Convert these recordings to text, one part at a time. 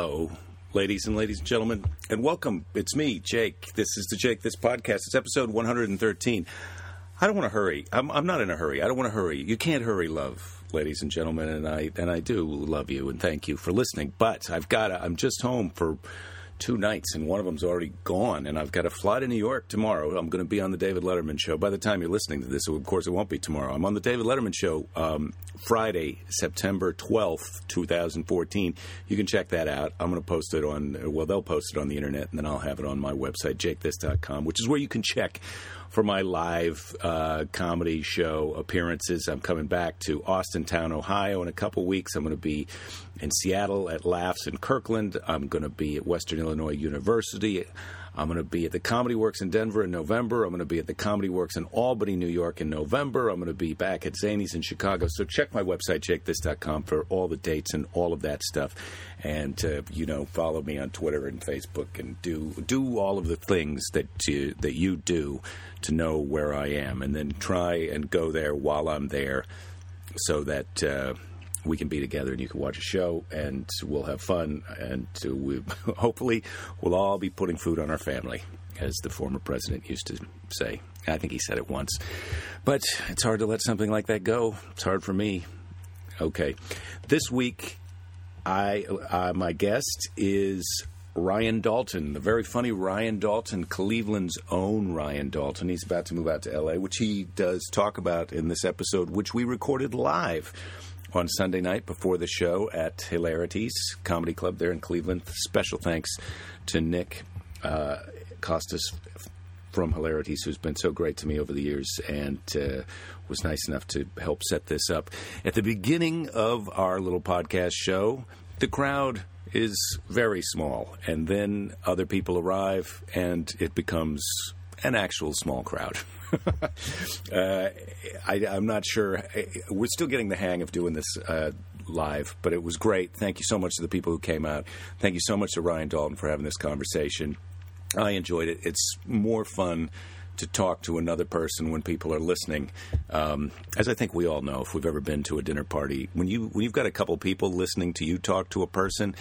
Hello, ladies and ladies and gentlemen, and welcome. It's me, Jake. This is the Jake This podcast. It's episode 113. I don't want to hurry. I'm, I'm not in a hurry. I don't want to hurry. You can't hurry, love, ladies and gentlemen, and I and I do love you and thank you for listening. But I've got. I'm just home for two nights, and one of them's already gone. And I've got to fly to New York tomorrow. I'm going to be on the David Letterman show. By the time you're listening to this, of course, it won't be tomorrow. I'm on the David Letterman show um, Friday, September 12th, 2014. You can check that out. I'm going to post it on, well, they'll post it on the internet, and then I'll have it on my website, jakethis.com, which is where you can check for my live uh, comedy show appearances. I'm coming back to Austintown, Ohio in a couple weeks. I'm going to be in Seattle at Laughs in Kirkland. I'm going to be at Western Illinois University. I'm going to be at the Comedy Works in Denver in November. I'm going to be at the Comedy Works in Albany, New York in November. I'm going to be back at Zanies in Chicago. So check my website, jakethis.com, for all the dates and all of that stuff. And, uh, you know, follow me on Twitter and Facebook and do do all of the things that you, that you do to know where I am. And then try and go there while I'm there so that. Uh, we can be together and you can watch a show and we'll have fun and we hopefully we'll all be putting food on our family as the former president used to say. I think he said it once. But it's hard to let something like that go. It's hard for me. Okay. This week i uh, my guest is Ryan Dalton, the very funny Ryan Dalton, Cleveland's own Ryan Dalton. He's about to move out to LA, which he does talk about in this episode, which we recorded live on Sunday night before the show at Hilarities Comedy Club there in Cleveland. Special thanks to Nick uh, Kostis from Hilarities, who's been so great to me over the years and uh, was nice enough to help set this up. At the beginning of our little podcast show, the crowd is very small, and then other people arrive, and it becomes an actual small crowd. uh, I, am not sure. We're still getting the hang of doing this uh, live, but it was great. Thank you so much to the people who came out. Thank you so much to Ryan Dalton for having this conversation. I enjoyed it. It's more fun to talk to another person when people are listening. Um, as I think we all know, if we've ever been to a dinner party, when you when you've got a couple people listening to you talk to a person,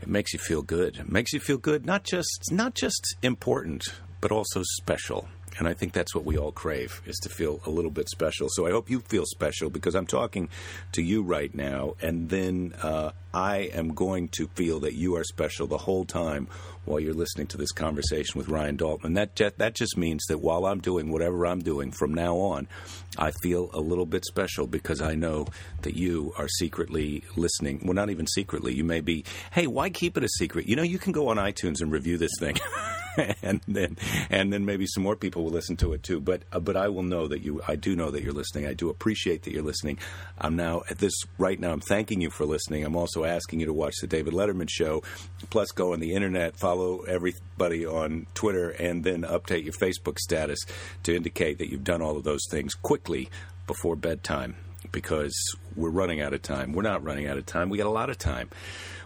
it makes you feel good. It makes you feel good, not just not just important, but also special. And I think that's what we all crave is to feel a little bit special. So I hope you feel special because I'm talking to you right now, and then uh, I am going to feel that you are special the whole time while you're listening to this conversation with Ryan Dalton. That just, that just means that while I'm doing whatever I'm doing from now on, I feel a little bit special because I know that you are secretly listening. Well, not even secretly. You may be, hey, why keep it a secret? You know, you can go on iTunes and review this thing. and then and then maybe some more people will listen to it too. But uh, but I will know that you. I do know that you're listening. I do appreciate that you're listening. I'm now at this right now. I'm thanking you for listening. I'm also asking you to watch the David Letterman show. Plus, go on the internet, follow everybody on Twitter, and then update your Facebook status to indicate that you've done all of those things quickly before bedtime because we're running out of time. We're not running out of time. We got a lot of time.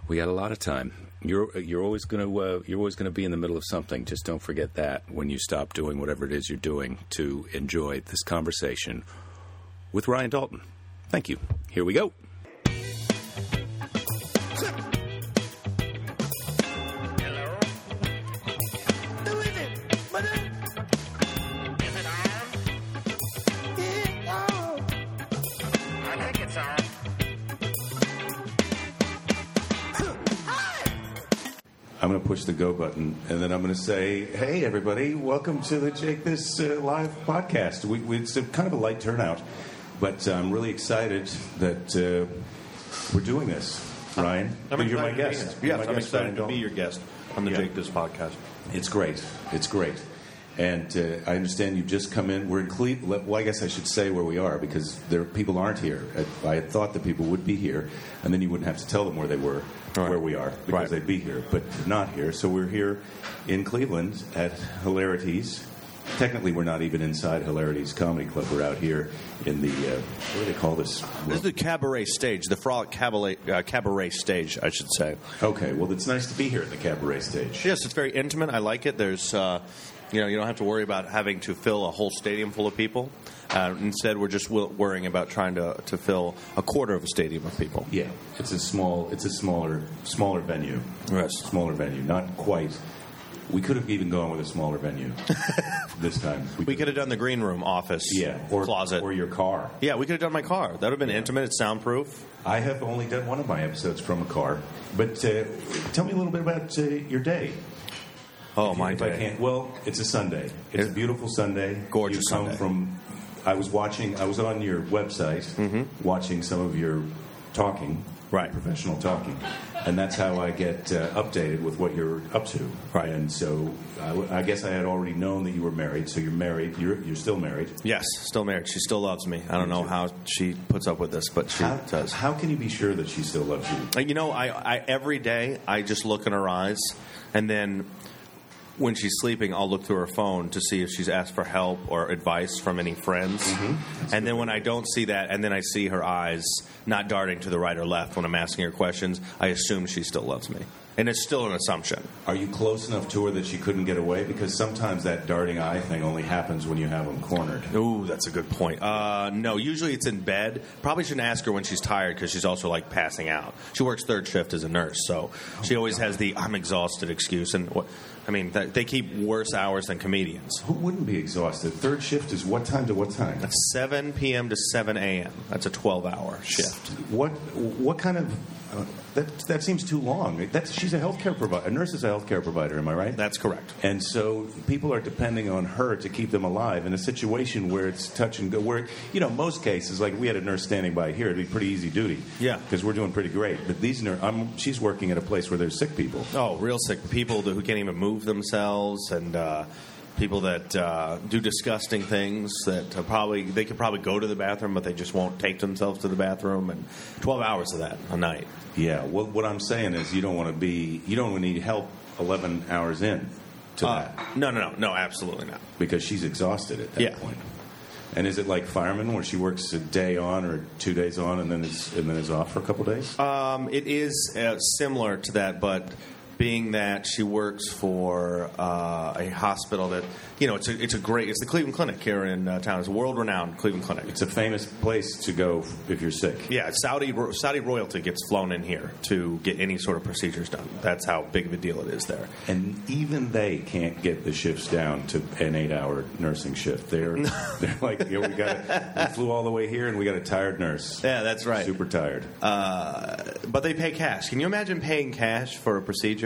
We got a lot of time you're you're always going to uh, you're always going to be in the middle of something. Just don't forget that when you stop doing whatever it is you're doing to enjoy this conversation with Ryan Dalton. Thank you. Here we go. I'm going to push the go button, and then I'm going to say, "Hey, everybody, welcome to the Jake This uh, live podcast." We, we, it's a, kind of a light turnout, but I'm really excited that uh, we're doing this. Ryan, I'm you're my guest. Yes, my I'm guest, excited Ryan to be your guest on the Yeah. Jake This podcast. It's great. It's great. And uh, I understand you've just come in. We're in Cleveland. Well, I guess I should say where we are because there people aren't here. I, I had thought that people would be here, and then you wouldn't have to tell them where they were, Right. where we are, because Right. they'd be here. But not here. So we're here in Cleveland at Hilarities. Technically, we're not even inside Hilarities Comedy Club. We're out here in the uh, what do they call this? This is the cabaret stage, the frolic cabaret, uh, cabaret stage, I should say. Okay, well, it's nice to be here at the cabaret stage. Yes, it's very intimate. I like it. There's, uh, You know, you don't have to worry about having to fill a whole stadium full of people. Uh, instead, we're just w- worrying about trying to, to fill a quarter of a stadium of people. Yeah, it's a small, it's a smaller, smaller venue. Yes. smaller venue, not quite. We could have even gone with a smaller venue this time. We could have done the green room, office, yeah, or closet. or your car. yeah, we could have done my car. That would have been intimate. It's soundproof. I have only done one of my episodes from a car, but uh, tell me a little bit about uh, your day. Oh, If- my if I can't, well, it's a Sunday. It's a beautiful Sunday. Gorgeous you come Sunday. from. I was watching. I was on your website, watching some of your talking, Mm-hmm. Right. Professional talking, and that's how I get uh, updated with what you're up to. Right. And so, I, w- I guess I had already known that you were married. So you're married. You're you're still married. Yes, still married. She still loves me. I don't know how she puts up with this, but she How, does. how can you be sure that she still loves you? You know, I, I every day I just look in her eyes, and then when she's sleeping, I'll look through her phone to see if she's asked for help or advice from any friends. Mm-hmm. And then when I don't see that, and then I see her eyes not darting to the right or left when I'm asking her questions, I assume she still loves me. And it's still an assumption. Are you close enough to her that she couldn't get away? Because sometimes that darting eye thing only happens when you have them cornered. Ooh, that's a good point. Uh, no, usually it's in bed. Probably shouldn't ask her when she's tired because she's also like passing out. She works third shift as a nurse, so she always has the "I'm exhausted" excuse. And what, I mean, th- they keep worse hours than comedians. Who wouldn't be exhausted? Third shift is what time to what time? That's 7 p.m. to 7 a.m. That's a 12-hour shift. What what kind of uh, that that seems too long. That's she's a healthcare provider. A nurse is a healthcare provider. Am I right? That's correct. and so people are depending on her to keep them alive in a situation where it's touch and go. Where you know most cases, like we had a nurse standing by here, it'd be pretty easy duty. Yeah. because we're doing pretty great. But these nurse, I'm, she's working at a place where there's sick people. Oh, real sick people who can't even move themselves, and uh, people that uh, do disgusting things that probably they could probably go to the bathroom, but they just won't take themselves to the bathroom. And 12 hours of that a night. Yeah. Well, what I'm saying is, you don't want to be, you don't need help 11 hours in to Uh, that no, no, no, no, absolutely not. because she's exhausted at that Yeah. point. And is it like firemen where she works a day on or two days on and then is and then is off for a couple days? Um, it is uh, similar to that, but being that she works for uh, a hospital that you know it's a it's a great it's the Cleveland Clinic here in uh, town. It's a world renowned Cleveland Clinic. it's a famous place to go if you're sick. Yeah, Saudi Saudi royalty gets flown in here to get any sort of procedures done. That's how big of a deal it is there. And even they can't get the shifts down to an eight-hour nursing shift. They're they're like, yeah, we got we flew all the way here and we got a tired nurse. Yeah, that's right. Super tired. Uh, but they pay cash. Can you imagine paying cash for a procedure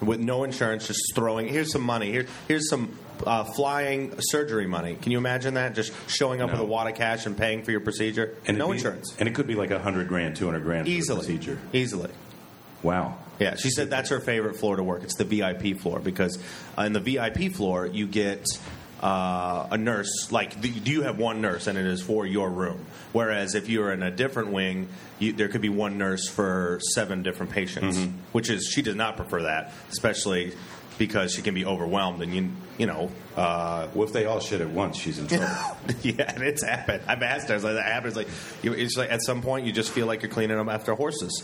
with no insurance, just throwing? Here's some money. Here, here's some uh, flying surgery money. Can you imagine that? Just showing up No. with a wad of cash and paying for your procedure. and no be- insurance. And it could be like a hundred grand, two hundred grand Easily, procedure. easily. Wow. Yeah, she said that's her favorite floor to work. It's the VIP floor because uh, in the VIP floor you get uh, a nurse. Like the, you have one nurse and it is for your room. Whereas if you're in a different wing, you, there could be one nurse for seven different patients. Mm-hmm. Which is she does not prefer that, especially because she can be overwhelmed and you you know. Uh, Well, if they all shit at once, she's in trouble. yeah, and it's happened. I've asked her. I was like, that happens. Like, you, it's like at some point you just feel like you're cleaning them after horses.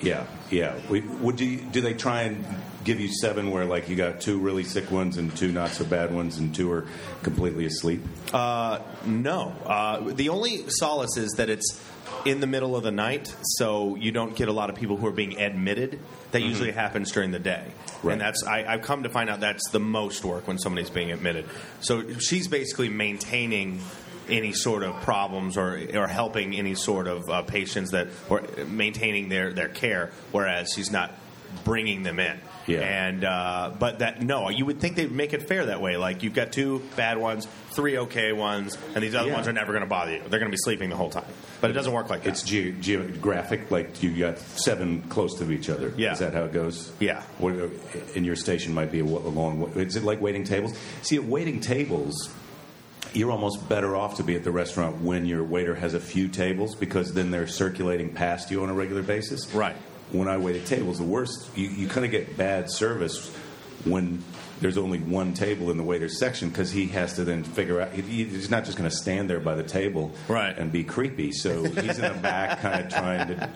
Yeah, yeah. We, would you, do they try and give you seven where like you got two really sick ones and two not so bad ones and two are completely asleep? Uh, no. Uh, the only solace is that it's in the middle of the night, so you don't get a lot of people who are being admitted. That usually happens during the day, Right. and that's I, I've come to find out that's the most work when somebody's being admitted. So she's basically maintaining any sort of problems or or helping any sort of uh, patients that or maintaining their their care, whereas he's not bringing them in. Yeah. And uh, but that no, you would think they'd make it fair that way. Like you've got two bad ones, three okay ones, and these other Yeah. ones are never going to bother you. They're going to be sleeping the whole time. But it doesn't work like that. It's ge- geographic, like you got seven close to each other. Yeah. Is that how it goes? Yeah. What, in your station might be a long. Is it like waiting tables? See, at waiting tables, you're almost better off to be at the restaurant when your waiter has a few tables because then they're circulating past you on a regular basis. Right. When I wait at tables, the worst you, you kind of get bad service when there's only one table in the waiter's section because he has to then figure out. He, he's not just going to stand there by the table Right. and be creepy. So he's in the back, kind of trying to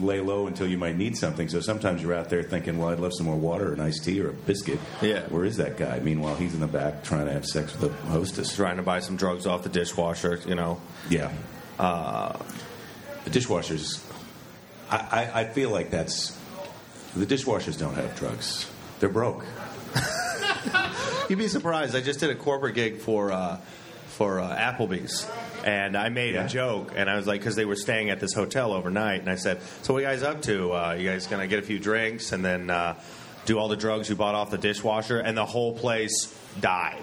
lay low until you might need something. So sometimes you're out there thinking, "Well, I'd love some more water, or an iced tea, or a biscuit." Yeah. Where is that guy? Meanwhile, he's in the back trying to have sex with the hostess. Trying to buy some drugs off the dishwasher, you know. Yeah. Uh, the dishwashers. I, I, I feel like that's the dishwashers don't have drugs. They're broke. You'd be surprised. I just did a corporate gig for uh, for uh, Applebee's, and I made Yeah. a joke, and I was like, because they were staying at this hotel overnight, and I said, "So what are you guys up to? Uh, you guys gonna get a few drinks and then uh, do all the drugs you bought off the dishwasher?" And the whole place died.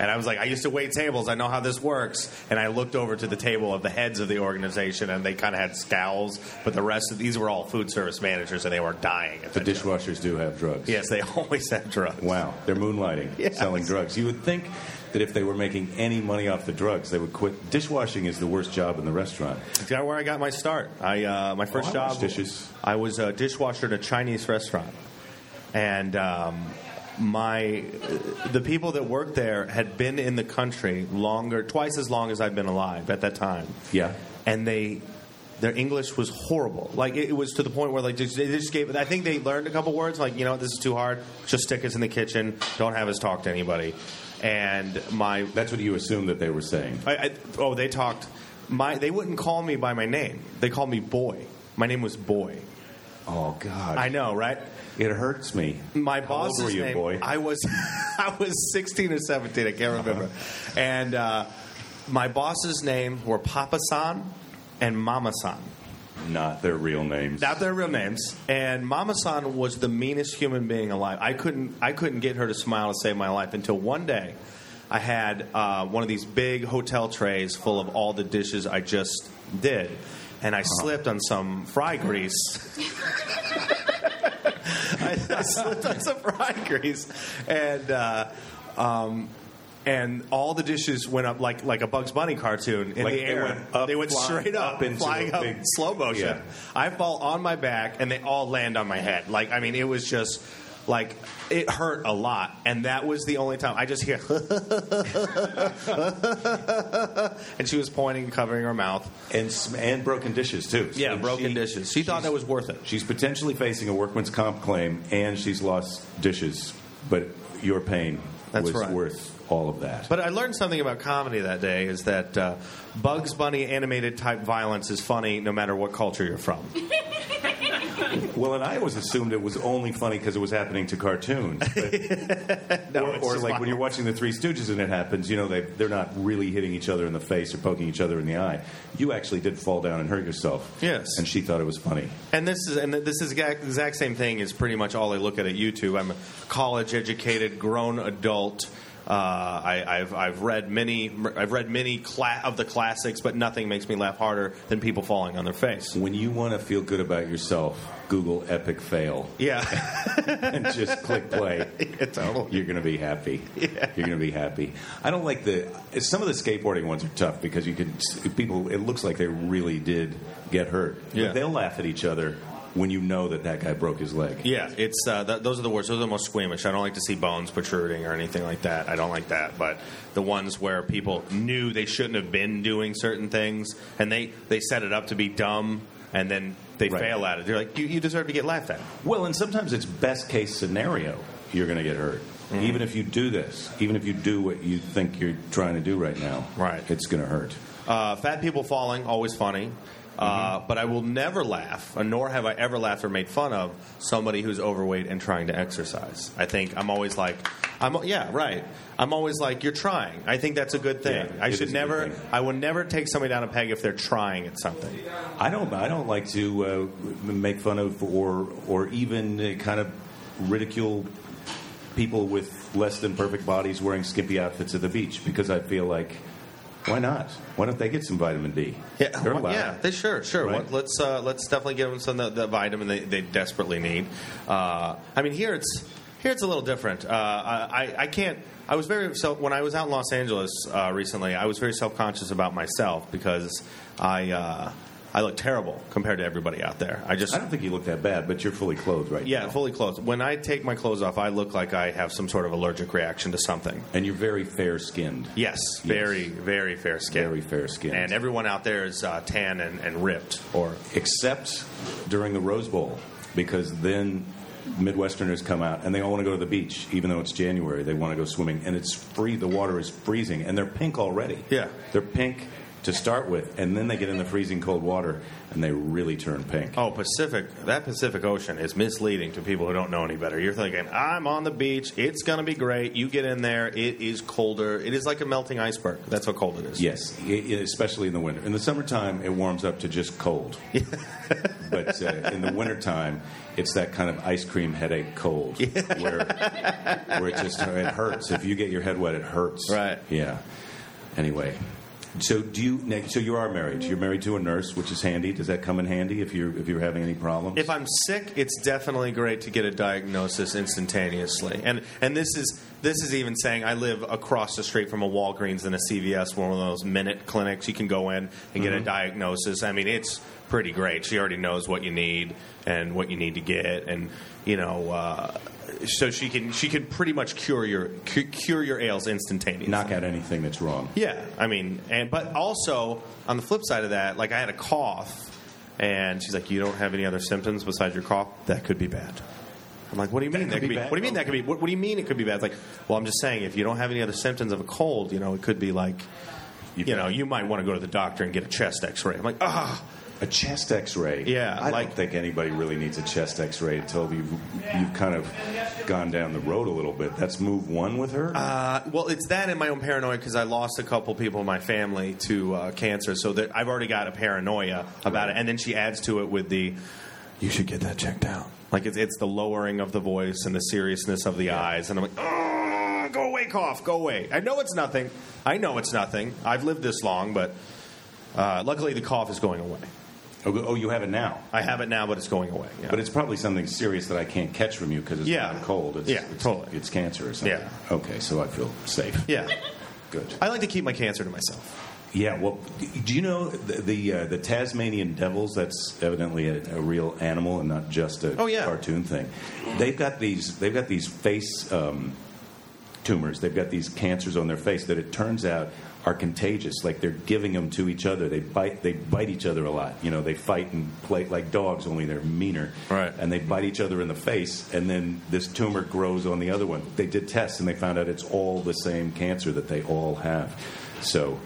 And I was like, I used to wait tables. I know how this works. And I looked over to the table of the heads of the organization, and they kind of had scowls. But the rest of these were all food service managers, and they were dying. At The dishwashers do have drugs. Yes, they always have drugs. Wow, they're moonlighting, Yes. selling drugs. You would think that if they were making any money off the drugs, they would quit. Dishwashing is the worst job in the restaurant. That's where I got my start. I uh, my first Oh, I job dishes. I was a dishwasher at a Chinese restaurant, and um, my the people that worked there had been in the country longer, twice as long as I've been alive at that time, Yeah. and they. Their English was horrible. Like it was to the point where like they just gave. I think they learned a couple words. Like you know this is too hard. Just stick us in the kitchen. Don't have us talk to anybody. And my That's what you assume that they were saying. I, I, oh, they talked. My they wouldn't call me by my name. They called me Boy. My name was Boy. Oh God, I know, right? It hurts me. My How boss's old were you, name. boy? I was, I was sixteen or seventeen. I can't remember. And uh, my boss's name were Papa San and Mama San. Not their real names. Not their real names. And Mama San was the meanest human being alive. I couldn't I couldn't get her to smile to save my life until one day I had uh, one of these big hotel trays full of all the dishes I just did. And I slipped on some fry grease. I, slipped on some fry grease, and uh, um, and all the dishes went up like like a Bugs Bunny cartoon in Like the they air. went up, they went flying straight up, up into flying a up, big- slow motion. Yeah. I fall on my back, and they all land on my head. Like I mean, it was just like it hurt a lot, and that was the only time I just hear. and she was pointing, and covering her mouth. and and broken dishes too. Yeah, broken she- dishes. She thought that was worth it. She's potentially facing a workman's comp claim, and she's lost dishes. But your pain That's was right. worth all of that. But I learned something about comedy that day is that uh, Bugs Bunny animated type violence is funny no matter what culture you're from. well, and I always assumed it was only funny because it was happening to cartoons. But- No, or or just like when you're watching the Three Stooges and it happens, you know, they, they're not really hitting each other in the face or poking each other in the eye. You actually did fall down and hurt yourself. Yes. And she thought it was funny. And this is and this is the exact, exact same thing is pretty much all I look at at YouTube. I'm a college educated grown adult. Uh, I, I've I've read many I've read many cla- of the classics, but nothing makes me laugh harder than people falling on their face. When you want to feel good about yourself, Google epic fail Yeah, and just click play. Yeah, totally. You're going to be happy. Yeah. You're going to be happy. I don't like the some of the skateboarding ones are tough because you can people. It looks like they really did get hurt. But Yeah. they'll laugh at each other when you know that that guy broke his leg. Yeah, it's uh, th- those are the worst. Those are the most squeamish. I don't like to see bones protruding or anything like that. I don't like that. But the ones where people knew they shouldn't have been doing certain things, and they they set it up to be dumb, and then they Right. fail at it. They're like, you, you deserve to get laughed at. Well, and sometimes it's best case scenario. You're going to get hurt. Mm-hmm. Even if you do this, even if you do what you think you're trying to do right now, Right. It's going to hurt. Uh, fat people falling, always funny. Uh, but I will never laugh, uh, nor have I ever laughed or made fun of somebody who's overweight and trying to exercise. I think I'm always like, I'm yeah, right. I'm always like, you're trying. I think that's a good thing. Yeah, I should is a good never. I will never take somebody down a peg if they're trying at something. I don't. I don't like to uh, make fun of or or even uh, kind of ridicule people with less than perfect bodies wearing skimpy outfits at the beach because I feel like why not? Why don't they get some vitamin D? Yeah, They're allowed. yeah, they sure, sure. Right. Let's uh, let's definitely give them some of the, the vitamin they, they desperately need. Uh, I mean, here it's here it's a little different. Uh, I I can't. I was very so when I was out in Los Angeles uh, recently. I was very self conscious about myself because I. I look terrible compared to everybody out there. I just I don't think you look that bad, but you're fully clothed right yeah, now. fully clothed. When I take my clothes off, I look like I have some sort of allergic reaction to something. And you're very fair skinned. Yes, very, very fair skin. Very fair-skinned. And everyone out there is uh, tan and, and ripped. Or Except during the Rose Bowl, because then Midwesterners come out and they all want to go to the beach, even though it's January. They want to go swimming, and it's free. The water is freezing, and they're pink already. Yeah. they're pink to start with, and then they get in the freezing cold water, and they really turn pink. oh, Pacific. That Pacific Ocean is misleading to people who don't know any better. You're thinking, I'm on the beach. It's going to be great. You get in there. It is colder. It is like a melting iceberg. That's how cold it is. Yes, i- i- especially in the winter. In the summertime, it warms up to just cold. but uh, in the wintertime, it's that kind of ice cream headache cold where, where it just it hurts. If you get your head wet, it hurts. Right. Yeah. Anyway, so do you? now, So you are married. You're married to a nurse, which is handy. Does that come in handy if you're if you're having any problems? If I'm sick, it's definitely great to get a diagnosis instantaneously. And and this is this is even saying I live across the street from a Walgreens and a CVS, one of those minute clinics. You can go in and get a diagnosis. I mean, it's pretty great. She already knows what you need and what you need to get, and you know, uh, so she can she can pretty much cure your cu- cure your ails instantaneously. knock out anything that's wrong. Yeah, I mean, and but also on the flip side of that, like I had a cough, and she's like, "You don't have any other symptoms besides your cough? That could be bad." I'm like, "What do you mean that could be? What do you mean that could be? What, what do you mean it could be bad?" It's like, well, I'm just saying, if you don't have any other symptoms of a cold, you know, it could be like, you know, you might want to go to the doctor and get a chest X-ray. I'm like, ah, A chest X-ray. Yeah, I like- don't think anybody really needs a chest X-ray until you've you've kind of gone down the road a little bit. That's move one with her. Uh, well, it's that and my own paranoia because I lost a couple people in my family to uh, cancer, so that I've already got a paranoia about it. And then she adds to it with the, "You should get that checked out." Like it's, it's the lowering of the voice and the seriousness of the eyes, and I'm like, "Oh, go away, cough, go away." I know it's nothing. I know it's nothing. I've lived this long, but uh, luckily the cough is going away. Oh, oh, you have it now. I have it now, but it's going away. Yeah. But it's probably something serious that I can't catch from you because it's Yeah. not cold. It's, Yeah, it's, totally. It's cancer or something. Yeah. Okay, so I feel safe. yeah, Good. I like to keep my cancer to myself. Yeah. Well, do you know the the, uh, the Tasmanian devils? That's evidently a, a real animal and not just a Oh, yeah. cartoon thing. They've got these. They've got these face um, tumors. They've got these cancers on their face that it turns out are contagious. Like they're giving them to each other. They bite. They bite each other a lot. You know, they fight and play like dogs, only they're meaner. Right. And they bite each other in the face, and then this tumor grows on the other one. They did tests, and they found out it's all the same cancer that they all have. So.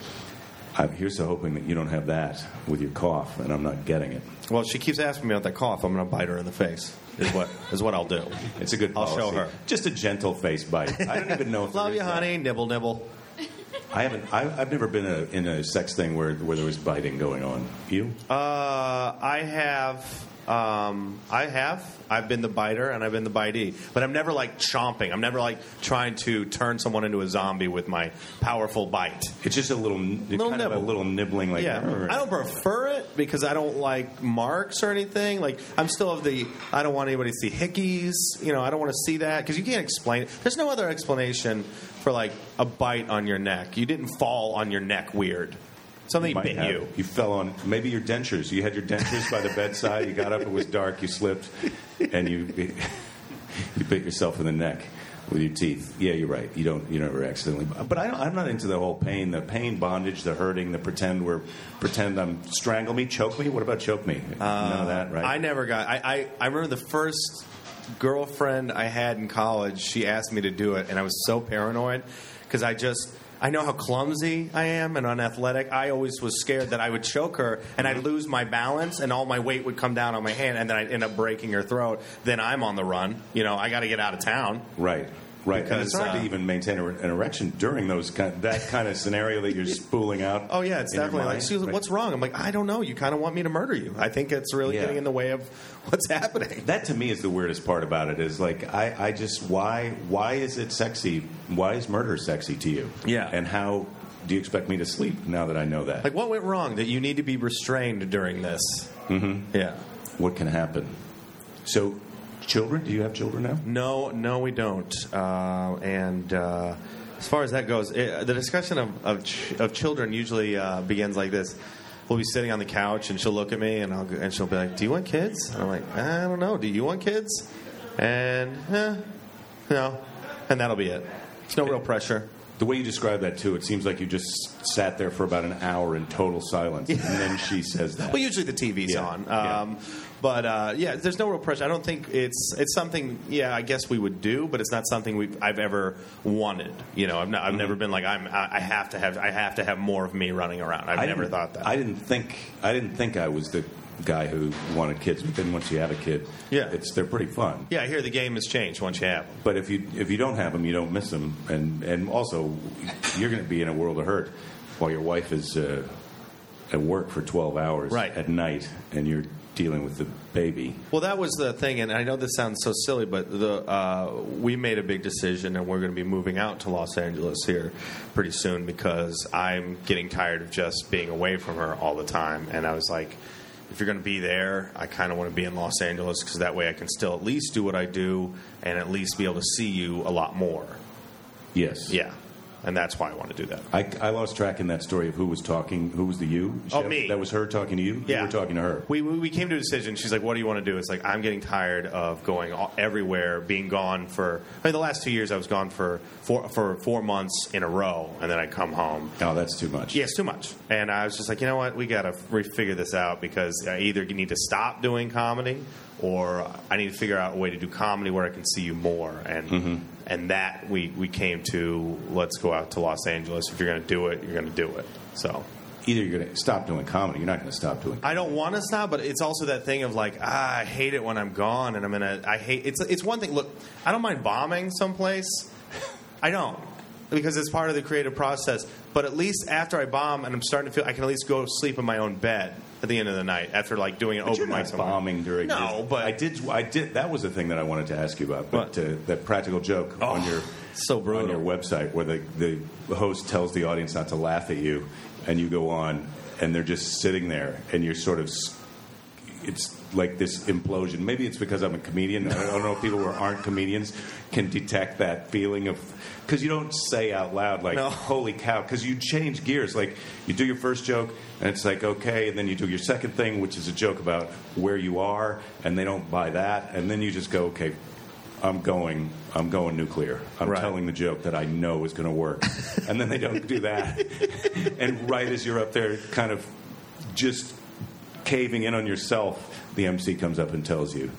I'm here's to hoping that you don't have that with your cough, and I'm not getting it. Well, she keeps asking me about that cough. I'm going to bite her in the face. Is what is what I'll do. It's a good. Policy. I'll show her. Just a gentle face bite. I don't even know. if Love you, that. honey. Nibble, nibble. I haven't. I, I've never been a, in a sex thing where where there was biting going on. You? Uh, I have. Um, I have. I've been the biter and I've been the bitee, but I'm never like chomping. I'm never like trying to turn someone into a zombie with my powerful bite. It's just a little, it's Little kind of nibble. a little nibbling, like yeah. I don't prefer it because I don't like marks or anything. Like I'm still of the I don't want anybody to see hickeys. You know, I don't want to see that because you can't explain it. There's no other explanation for like a bite on your neck. You didn't fall on your neck weird. Something might bit have. you. You fell on maybe your dentures. You had your dentures by the bedside. You got up. It was dark. You slipped, and you you bit yourself in the neck with your teeth. Yeah, you're right. You don't. You never accidentally. But I don't, I'm not into the whole pain, the pain, bondage, the hurting, the pretend. We're pretend I'm strangle me, choke me. What about choke me? None of that, right? Um, I never got. I, I I remember the first girlfriend I had in college. She asked me to do it, and I was so paranoid because I just. I know how clumsy I am and unathletic. I always was scared that I would choke her and I'd mm-hmm. lose my balance and all my weight would come down on my hand and then I'd end up breaking her throat. Then I'm on the run. You know, I got to get out of town. Right. Right, and it's Because, hard uh, to even maintain an erection during those kind, that kind of scenario that you're spooling out. Oh yeah, it's definitely like mind. she was like, Right. "What's wrong?" I'm like, "I don't know. You kind of want me to murder you. I think it's really Yeah. getting in the way of what's happening." That to me is the weirdest part about it. Is like I, I just why why is it sexy? Why is murder sexy to you? Yeah. And how do you expect me to sleep now that I know that? Like, what went wrong that you need to be restrained during this? Mm-hmm. Yeah. what can happen? So, children? Do you have children now? No, no, we don't. Uh, and uh, as far as that goes, it, the discussion of of, ch- of children usually uh, begins like this: we'll be sitting on the couch, and she'll look at me, and I'll go, and she'll be like, "Do you want kids?" And I'm like, "I don't know. Do you want kids?" And eh, no, and that'll be it. It's no real pressure. The way you describe that too, it seems like you just sat there for about an hour in total silence, and then she says that. Well, usually the TV's Yeah, on. yeah. But uh, yeah, there's no real pressure. I don't think it's it's something. Yeah, I guess we would do, but it's not something we I've ever wanted. You know, I've not, I've Mm-hmm. never been like I'm. I have to have I have to have more of me running around. I've I never thought that. I didn't think I didn't think I was the guy who wanted kids, but then once you have a kid, Yeah. it's they're pretty fun. yeah, I hear the game has changed once you have them. But if you if you don't have them, you don't miss them, and and also you're going to be in a world of hurt while your wife is uh, at work for 12 hours Right. at night, and you're dealing with the baby. Well, that was the thing, and I know this sounds so silly, but the uh, we made a big decision, and we're going to be moving out to Los Angeles here pretty soon because I'm getting tired of just being away from her all the time. And I was like, if you're going to be there, I kind of want to be in Los Angeles because that way I can still at least do what I do and at least be able to see you a lot more. Yes. Yeah, and that's why I want to do that. I, I lost track in that story of who was talking. Who was the you? Oh, Chef? me. That was her talking to you. Yeah. You were talking to her. We, we we came to a decision. She's like, "What do you want to do?" It's like I'm getting tired of going all, everywhere, being gone for. I mean, the last two years I was gone for four for four months in a row, and then I come home. Oh, that's too much. Yeah, it's too much. And I was just like, you know what? We got to refigure this out because I either you need to stop doing comedy or I need to figure out a way to do comedy where I can see you more. And mm-hmm. And that we we came to let's go out to Los Angeles. If you're going to do it, you're going to do it. So. Either you're going to stop doing comedy. You're not going to stop doing. I don't want to stop, but it's also that thing of like, ah, I hate it when I'm gone, and I'm gonna. I hate. It's it's one thing. Look, I don't mind bombing someplace. I don't because it's part of the creative process. But at least after I bomb and I'm starting to feel, I can at least go sleep in my own bed at the end of the night after like doing an But open mic somewhere. bombing during. No, this. but I did. I did. That was the thing that I wanted to ask you about. But uh, that practical joke Oh, on your so brutal. on your website where the the host tells the audience not to laugh at you, and you go on, and they're just sitting there, and you're sort of. It's like this implosion. Maybe it's because I'm a comedian. I don't know if people who aren't comedians can detect that feeling of because you don't say out loud like No. "Holy cow!" Because you change gears. Like you do your first joke, and it's like okay, and then you do your second thing, which is a joke about where you are, and they don't buy that, and then you just go, "Okay, I'm going, I'm going nuclear. I'm Right. telling the joke that I know is going to work," and then they don't do that, and right as you're up there, kind of just caving in on yourself, the MC comes up and tells you,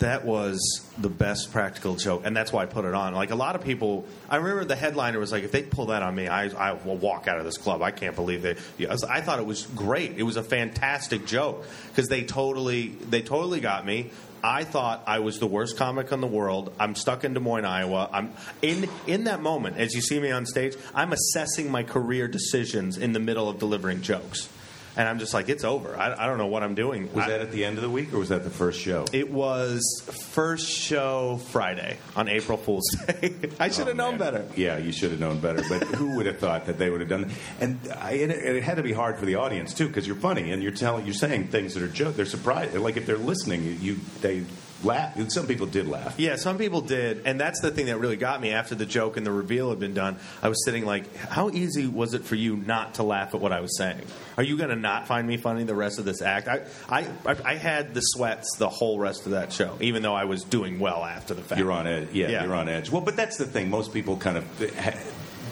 That was the best practical joke, and that's why I put it on. Like a lot of people, I remember the headliner was like, "If they pull that on me, I, I will walk out of this club. I can't believe they." I, I thought it was great. It was a fantastic joke because they totally, they totally got me. I thought I was the worst comic in the world. I'm stuck in Des Moines, Iowa. I'm in in that moment as you see me on stage. I'm assessing my career decisions in the middle of delivering jokes, and I'm just like, "It's over. I, I don't know what I'm doing." "Was I- that at the end of the week or was that the first show?" it was first show Friday on April Fool's Day. I should have Oh, known man. better. Yeah, you should have known better. But who would have thought that they would have done that? And, I, it, it had to be hard for the audience too, because you're funny and you're telling, you're saying things that are joke. They're surprised. Like if they're listening, you, you they laugh. Some people did laugh. Yeah, some people did, and that's the thing that really got me. After the joke and the reveal had been done, I was sitting like, "How easy was it for you not to laugh at what I was saying? Are you going to not find me funny the rest of this act?" I, I, I had the sweats the whole rest of that show, even though I was doing well after the fact. You're on edge. Yeah, Yeah. you're on edge. Well, but that's the thing. Most people kind of ha-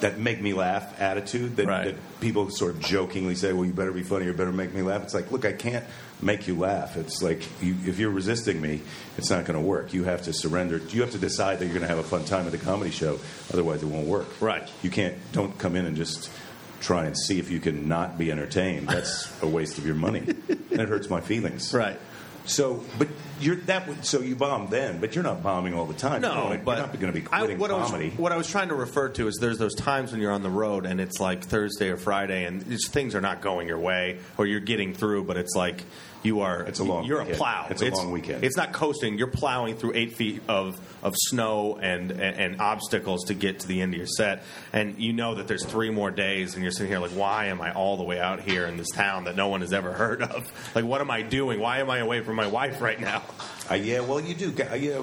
that make me laugh attitude that, Right. that people sort of jokingly say, "Well, you better be funny or better make me laugh." It's like, look, I can't make you laugh. It's like you, if you're resisting me, it's not going to work. You have to surrender. You have to decide that you're going to have a fun time at the comedy show. Otherwise, it won't work. Right. You can't. Don't come in and just try and see if you can not be entertained. That's a waste of your money. and it hurts my feelings. Right. So, but you're that. would- So you bomb then, but you're not bombing all the time. No, you're not, but you're not going to be I- quitting what I comedy. was, what I was trying to refer to is there's those times when you're on the road and it's like Thursday or Friday and it's, things are not going your way or you're getting through, but it's like you are. It's a long You're weekend. a plow. It's a long weekend. It's not coasting. You're plowing through eight feet of of snow and, and and obstacles to get to the end of your set, and you know that there's three more days, and you're sitting here like, why am I all the way out here in this town that no one has ever heard of? Like, what am I doing? Why am I away from my wife right now? Uh, yeah, well, you do. Get, uh, yeah,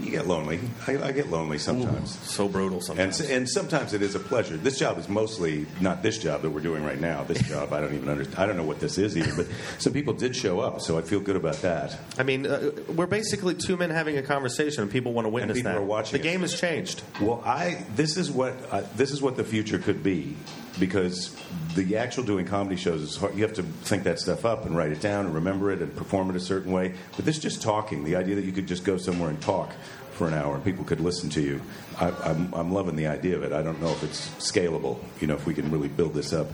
you get lonely. I, I get lonely sometimes. So brutal sometimes. s- and sometimes it is a pleasure. This job is mostly not this job that we're doing right now. This job, I don't even understand. I don't know what this is even. But some people did show up, so I feel good about that. I mean, uh, we're basically two men having a conversation, and people want to witness people that. are watching the it. game has changed. Well, I this is what uh, this is what the future could be because the actual doing comedy shows is hard. You have to think that stuff up and write it down and remember it and perform it a certain way. But this just talking, the idea that you could just go somewhere and talk for an hour and people could listen to you. I, I'm, I'm loving the idea of it. I don't know if it's scalable. You know, if we can really build this up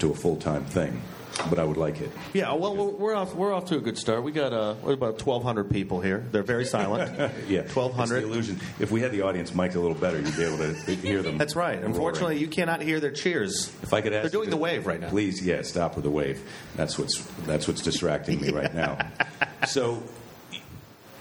to a full time thing. But I would like it. Yeah, well, we're, we're off. We're off to a good start. We got uh, about twelve hundred people here. They're very silent. Yeah, twelve hundred. illusion. If we had the audience mic'd a little better, you'd be able to hear them. That's right. roaring. Unfortunately, you cannot hear their cheers. If I could ask, they're doing the wave right now. Please, yeah, stop with the wave. That's what's that's what's distracting me right now. So,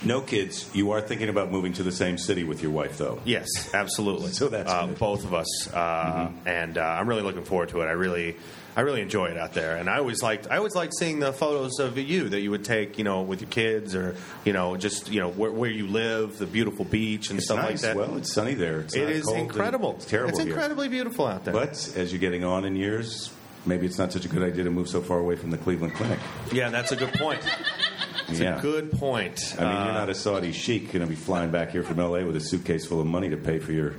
no kids. You are thinking about moving to the same city with your wife, though. Yes, absolutely. So that's uh, good. both of us, uh, and uh, I'm really looking forward to it. I really, I really enjoy it out there, and I always liked, I always liked seeing the photos of you that you would take, you know, with your kids, or you know, just you know where, where you live, the beautiful beach and It's stuff nice. like that. Well, it's sunny there. It's it not is cold incredible. It's terrible It's here. incredibly beautiful out there. But as you're getting on in years, maybe it's not such a good idea to move so far away from the Cleveland Clinic. yeah, that's a good point. It's yeah. a good point. I mean, Uh, you're not a Saudi sheik going to be flying back here from L.A. with a suitcase full of money to pay for your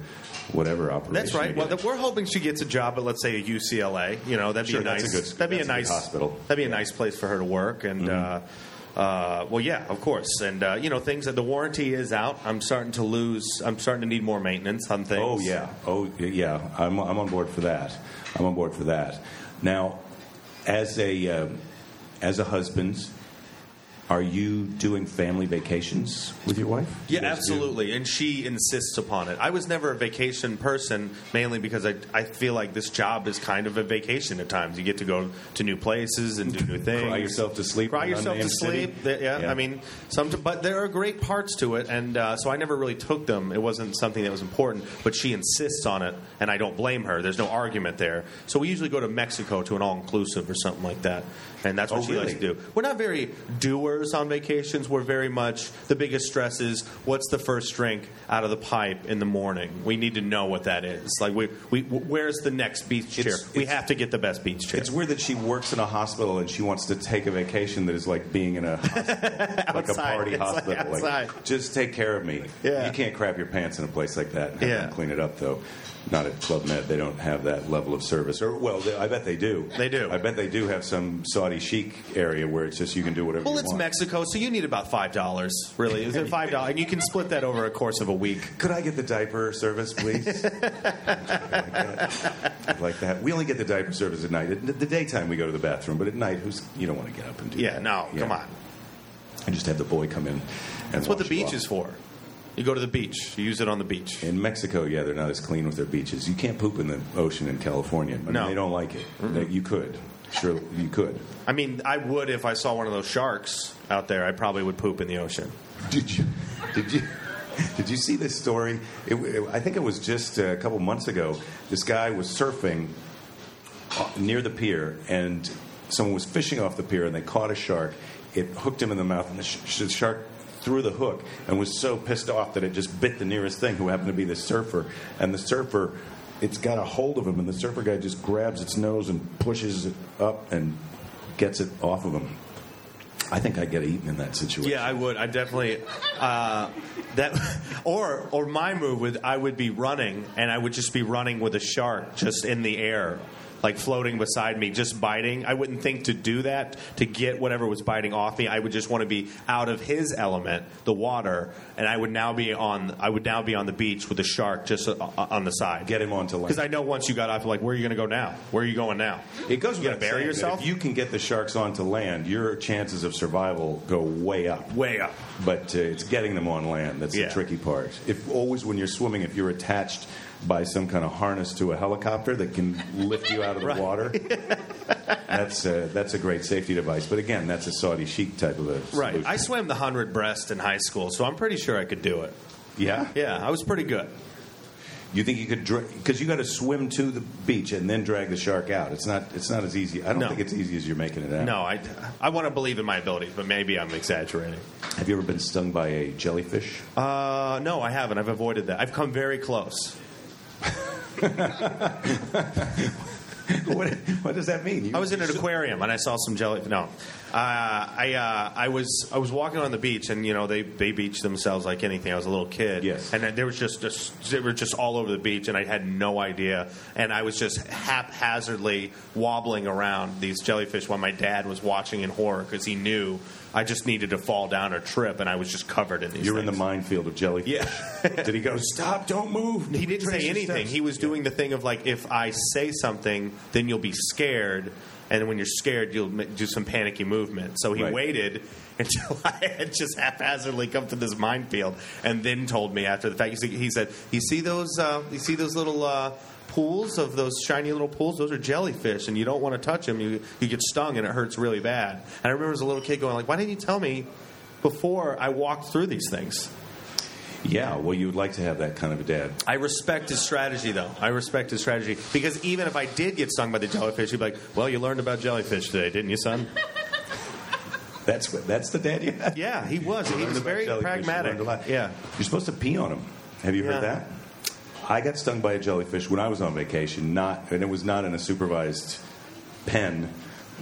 whatever operation. That's right. Well, we're hoping she gets a job at, let's say, a UCLA. You know, that'd be a nice. that's a good- that'd be a that's a nice hospital. That'd be a nice place for her to work. And Mm-hmm. uh, uh, well, yeah, of course. And uh, you know, things that the warranty is out. I'm starting to lose. I'm starting to need more maintenance on things. Oh yeah, oh yeah. I'm I'm on board for that. I'm on board for that. Now, as a um, as a husband, are you doing family vacations with your wife? You Yeah, do? absolutely. And she insists upon it. I was never a vacation person, mainly because I, I feel like this job is kind of a vacation at times. You get to go to new places and do new things. Cry yourself to sleep. Cry yourself to sleep. Yeah, Yeah. I mean, some, but there are great parts to it, and uh, so I never really took them. It wasn't something that was important, but she insists on it, and I don't blame her. There's no argument there. So we usually go to Mexico to an all-inclusive or something like that, and that's what Oh, she likes to do. We're not very doers on vacations. We're very much the biggest stress is what's the first drink out of the pipe in the morning. We need to know what that is. Like we, we where's the next beach chair? It's- we it's- have to get the best beach chair. It's weird that she works in a hospital and she wants to take a vacation that is like being in a hospital, like a party It's like hospital. just take care of me. Yeah. You can't crap your pants in a place like that and have Yeah. them clean it up, though. Not at Club Med. They don't have that level of service. Or well, they, I bet they do. They do. I bet they do have some Saudi sheik area where it's just you can do whatever. well, it's want. Mexico, so you need about five dollars. Really, is it five dollars? And you can split that over a course of a week. Could I get the diaper service, please? like that. like that. We only get the diaper service at night. At the daytime, we go to the bathroom, but at night, who's you don't want to get up and do Yeah, that. no, Yeah. come on. And just have the boy come in. And That's what the beach is for. You go to the beach. You use it on the beach. In Mexico, yeah, they're not as clean with their beaches. You can't poop in the ocean in California. I mean, No. they don't like it. They- you could, sure, you could. I mean, I would if I saw one of those sharks out there. I probably would poop in the ocean. Did you? Did you? Did you see this story? It, it- I think it was just a couple months ago. This guy was surfing uh, near the pier, and someone was fishing off the pier, and they caught a shark. It hooked him in the mouth, and the, sh- the shark threw the hook and was so pissed off that it just bit the nearest thing, who happened to be the surfer. And the surfer, it's got a hold of him, and the surfer guy just grabs its nose and pushes it up and gets it off of him. I think I'd get eaten in that situation. Yeah, I would. I definitely uh, that or or my move would I would be running and I would just be running with a shark just in the air. Like floating beside me, just biting. I wouldn't think to do that to get whatever was biting off me. I would just want to be out of his element, the water, and I would now be on. I would now be on the beach with the shark just uh, on the side. Get him onto land. Because I know once you got off, like, where are you going to go now? Where are you going now? It goes You gotta bury yourself? If you can get the sharks onto land, your chances of survival go way up. Way up. But uh, it's getting them on land that's Yeah. the tricky part. If always when you're swimming, if you're attached by some kind of harness to a helicopter that can lift you out of the Right. water, that's a, that's a great safety device. But again, that's a Saudi sheik type of a Right. I swam the hundred breast in high school, so I'm pretty sure I could do it. yeah. Yeah, I was pretty good. You think you could because you got to swim to the beach and then drag the shark out. It's not. It's not as easy. I don't No. think it's easy as you're making it out. No, I, I want to believe in my abilities, but maybe I'm exaggerating. Have you ever been stung by a jellyfish? Uh, no, I haven't. I've avoided that. I've come very close. what, what does that mean? You- I was in an aquarium and I saw some jelly. No, uh, I uh, I was I was walking on the beach and you know they they beach themselves like anything. I was a little kid. Yes. and then there was just, just they were just all over the beach and I had no idea. And I was just haphazardly wobbling around these jellyfish while my dad was watching in horror because he knew I just needed to fall down or trip and I was just covered in these. You're in the minefield of jellyfish. Yeah. Did he go? Stop! Don't move. He didn't Trace say anything. steps." He was doing the thing of like, if I say something, then you'll be scared, and when you're scared, you'll do some panicky movement. So he Right. waited until I had just haphazardly come to this minefield, and then told me after the fact. He said, he said "You see those? Uh, you see those little." Uh, Pools of those shiny little pools, those are jellyfish, and you don't want to touch them. You you get stung, and it hurts really bad. And I remember as a little kid going like, "Why didn't you tell me before I walked through these things?" Yeah. Well, you would like to have that kind of a dad. I respect his strategy, though. I respect his strategy because even if I did get stung by the jellyfish, he'd be like, "Well, you learned about jellyfish today, didn't you, son?" That's what. That's the dad you had. Yeah, he was. He was very pragmatic. Yeah. You're supposed to pee on him. Have you heard that? I got stung by a jellyfish when I was on vacation. Not, and it was not in a supervised pen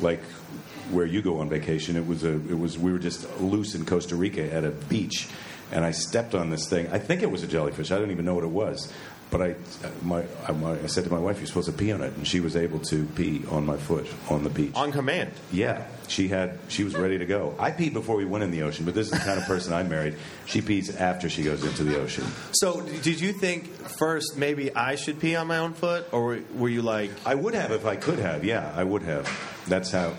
like where you go on vacation. It was a. It was. We were just loose in Costa Rica at a beach, and I stepped on this thing. I think it was a jellyfish. I didn't even know what it was. But I, my, I, my, I said to my wife, "You're supposed to pee on it," and she was able to pee on my foot on the beach. On command. Yeah, she had. She was ready to go. I peed before we went in the ocean, but this is the kind of person I married. She pees after she goes into the ocean. So, did you think first maybe I should pee on my own foot, or were- were you like, I would have if I could have. Yeah, I would have. That's how.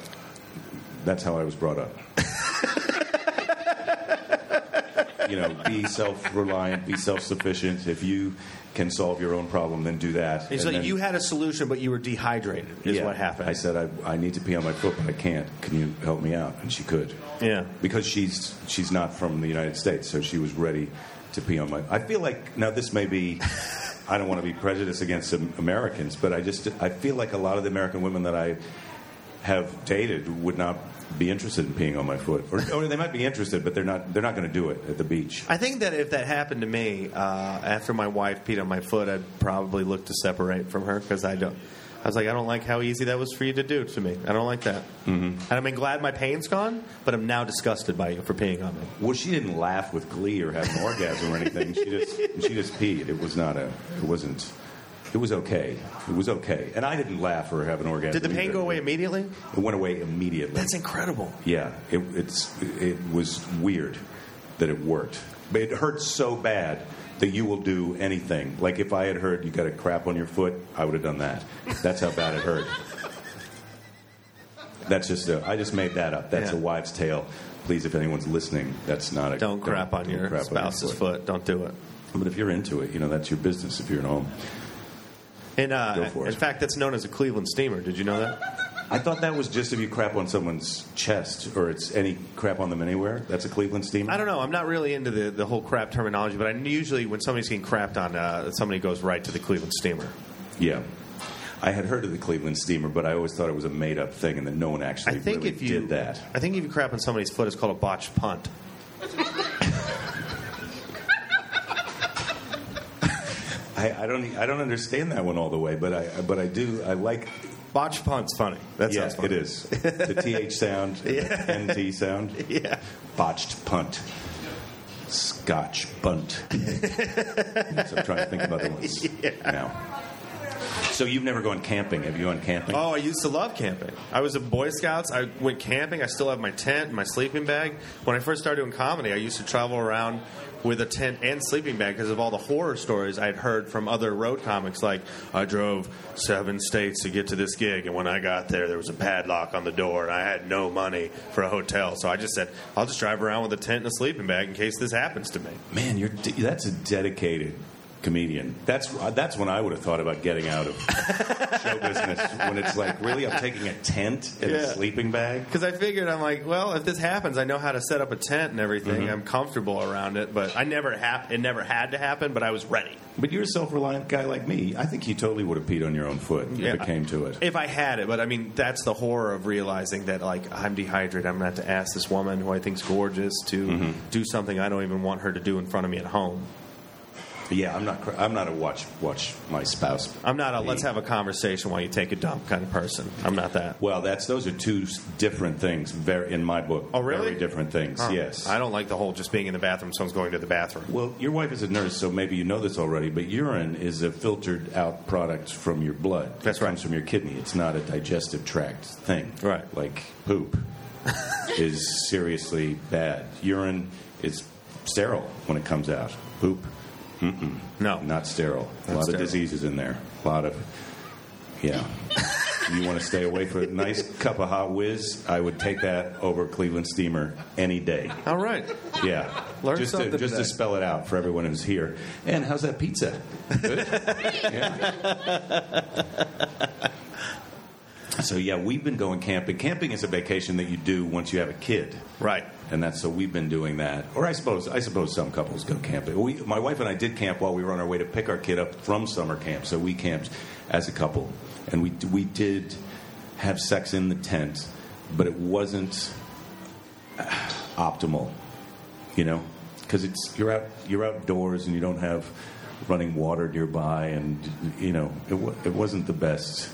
That's how I was brought up. you know, be self-reliant, be self-sufficient. If you can solve your own problem, then do that. it's And like then- you had a solution, but you were dehydrated? Is Yeah. what happened? I said I, I need to pee on my foot, but I can't. Can you help me out? And she could. Yeah. because she's she's not from the United States, so she was ready to pee on my. I feel like now this may be. I don't want to be prejudiced against Americans, but I just I feel like a lot of the American women that I have dated would not be interested in peeing on my foot, or, or they might be interested, but they're not. They're not going to do it at the beach. I think that if that happened to me uh, after my wife peed on my foot, I'd probably look to separate from her because I don't. I was like, I don't like how easy that was for you to do to me. I don't like that. Mm-hmm. And I'm glad my pain's gone, but I'm now disgusted by you for peeing on me. Well, she didn't laugh with glee or have an orgasm or anything. She just she just peed. It was not a. It wasn't. It was okay. It was okay, and I didn't laugh or have an orgasm. Did the pain either. go away immediately? It went away immediately. That's incredible. Yeah, it, it's it was weird that it worked, but it hurts so bad that you will do anything. Like if I had heard you got a crap on your foot, I would have done that. That's how bad it hurt. That's just a, I just made that up. That's Yeah. a wives' tale. Please, if anyone's listening, that's not a Don't crap on don't your crap on your spouse's foot. Don't do it. But if you're into it, you know that's your business. If you're at home, And uh, Go for in it. fact, that's known as a Cleveland steamer. Did you know that? I thought that was just if you crap on someone's chest or it's any crap on them anywhere. That's a Cleveland steamer. I don't know. I'm not really into the, the whole crap terminology, but I usually when somebody's getting crapped on, uh, somebody goes right to the Cleveland steamer. Yeah. I had heard of the Cleveland steamer, but I always thought it was a made up thing and that no one actually I think really if you did that. I think if you crap on somebody's foot, it's called a botched punt. I, I don't e, I don't understand that one all the way, but I but I do I like Botched punt's funny. That yeah, sounds funny. it is. The TH sound, the NT sound. Yeah. Botched punt. Scotch bunt. so I'm trying to think of other ones now. So you've never gone camping? Have you gone camping? Oh, I used to love camping. I was a Boy Scouts. I went camping. I still have my tent and my sleeping bag. When I first started doing comedy, I used to travel around with a tent and sleeping bag because of all the horror stories I'd heard from other road comics. Like, I drove seven states to get to this gig, and when I got there, there was a padlock on the door, and I had no money for a hotel. So I just said, I'll just drive around with a tent and a sleeping bag in case this happens to me. Man, you're that's a dedicated comedian. That's that's when I would have thought about getting out of show business. When it's like, really, I'm taking a tent and Yeah. a sleeping bag. Because I figured I'm like, well, if this happens, I know how to set up a tent and everything. Mm-hmm. I'm comfortable around it, but I never hap- It never had to happen, but I was ready. But you're a self-reliant guy like me. I think you totally would have peed on your own foot if it came to it. If I had it, but I mean, that's the horror of realizing that like I'm dehydrated. I'm gonna have to ask this woman who I think's gorgeous to mm-hmm. do something I don't even want her to do in front of me at home. Yeah, I'm not. cr- I'm not a watch watch my spouse. I'm not a let's have a conversation while you take a dump kind of person. I'm not that. Well, that's those are two s- different things. Very in my book. Oh, really? Very different things. Huh. Yes. I don't like the whole just being in the bathroom. Someone's going to the bathroom. Well, your wife is a nurse, so maybe you know this already. But urine is a filtered out product from your blood. That's it right. Comes from your kidney. It's not a digestive tract thing. Right. Like poop is seriously bad. Urine is sterile when it comes out. Poop, No, not sterile. A lot sterile. of diseases in there. A lot of yeah. you want to stay away from a nice cup of hot whiz? I would take that over Cleveland Steamer any day. All right. Yeah. Learn just to, something just to spell it out for everyone who's here. And how's that pizza? Good? yeah. So yeah, we've been going camping. Camping is a vacation that you do once you have a kid. Right. And that's so we've been doing that. Or I suppose I suppose some couples go camping. We, my wife and I did camp while we were on our way to pick our kid up from summer camp. So we camped as a couple, and we we did have sex in the tent, but it wasn't uh, optimal. You know, because it's you're out you're outdoors and you don't have running water nearby, and you know it it wasn't the best.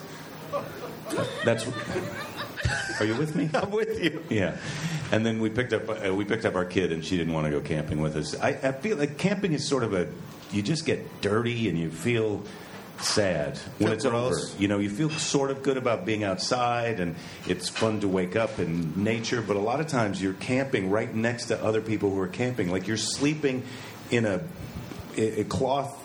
That's. Are you with me? I'm with you. Yeah, and then we picked up uh, we picked up our kid, and she didn't want to go camping with us. I, I feel like camping is sort of a you just get dirty and you feel sad when it's over. You know, you feel sort of good about being outside, and it's fun to wake up in nature. But a lot of times you're camping right next to other people who are camping, like you're sleeping in a a a cloth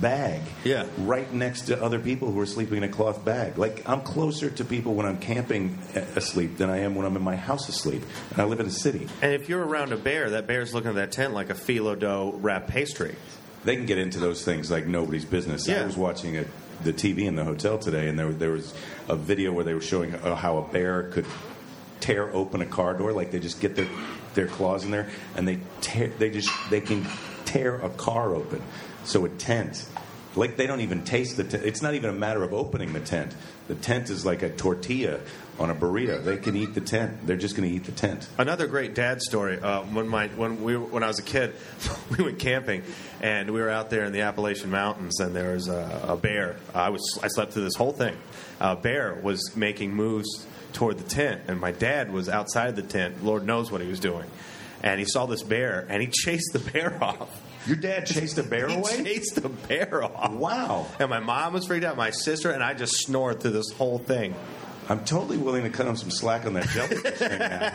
bag Yeah. right next to other people who are sleeping in a cloth bag. Like I'm closer to people when I'm camping asleep than I am when I'm in my house asleep. And I live in a city. And if you're around a bear, that bear's looking at that tent like a phyllo dough wrapped pastry. They can get into those things like nobody's business. Yeah. I was watching a, the TV in the hotel today, and there, there was a video where they were showing uh, how a bear could tear open a car door. Like they just get their their claws in there, and they tear. They just they can tear a car open. So a tent. Like they don't even taste the tent. It's not even a matter of opening the tent. The tent is like a tortilla on a burrito. They can eat the tent. They're just going to eat the tent. Another great dad story. Uh, when my when we when I was a kid, we went camping, and we were out there in the Appalachian Mountains, and there was a, a bear. I was I slept through this whole thing. A bear was making moves toward the tent, and my dad was outside the tent. Lord knows what he was doing, and he saw this bear, and he chased the bear off. Your dad chased a bear He away. chased the bear off. Wow. And my mom was freaked out, my sister, and I just snored through this whole thing. I'm totally willing to cut him some slack on that jellyfish thing now.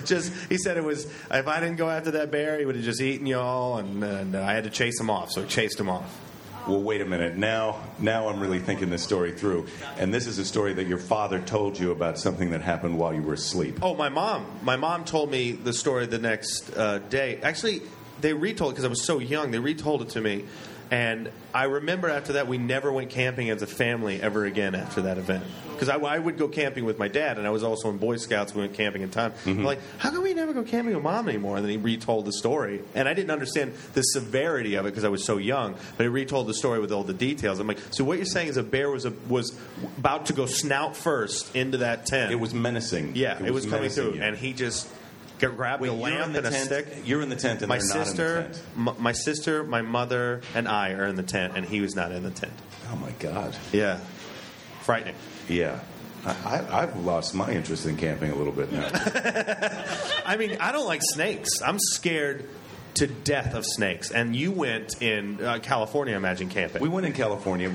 just he said it was if I didn't go after that bear, he would have just eaten y'all, and, and I had to chase him off. So he chased him off. Well, wait a minute. Now, now I'm really thinking this story through, and this is a story that your father told you about something that happened while you were asleep. Oh, my mom. My mom told me the story the next uh, day. Actually, they retold it because I was so young. They retold it to me, and I remember after that we never went camping as a family ever again after that event. Because I, I would go camping with my dad, and I was also in Boy Scouts. We went camping in time. I'm like, how come we never go camping with mom anymore? And then he retold the story, and I didn't understand the severity of it because I was so young. But he retold the story with all the details. I'm like, so what you're saying is a bear was a, was about to go snout first into that tent. It was menacing. Yeah, it, was, coming through, you. and he just grabbed Wait, a lamp in the and a tent. stick. You're in the tent, and My they're not in the sister, tent. m- my sister, my mother, and I are in the tent, and he was not in the tent. Oh my God. Yeah, frightening. Yeah. I, I, I've lost my interest in camping a little bit now. I mean, I don't like snakes. I'm scared to death of snakes. And you went in uh, California, I imagine, camping. we went in California,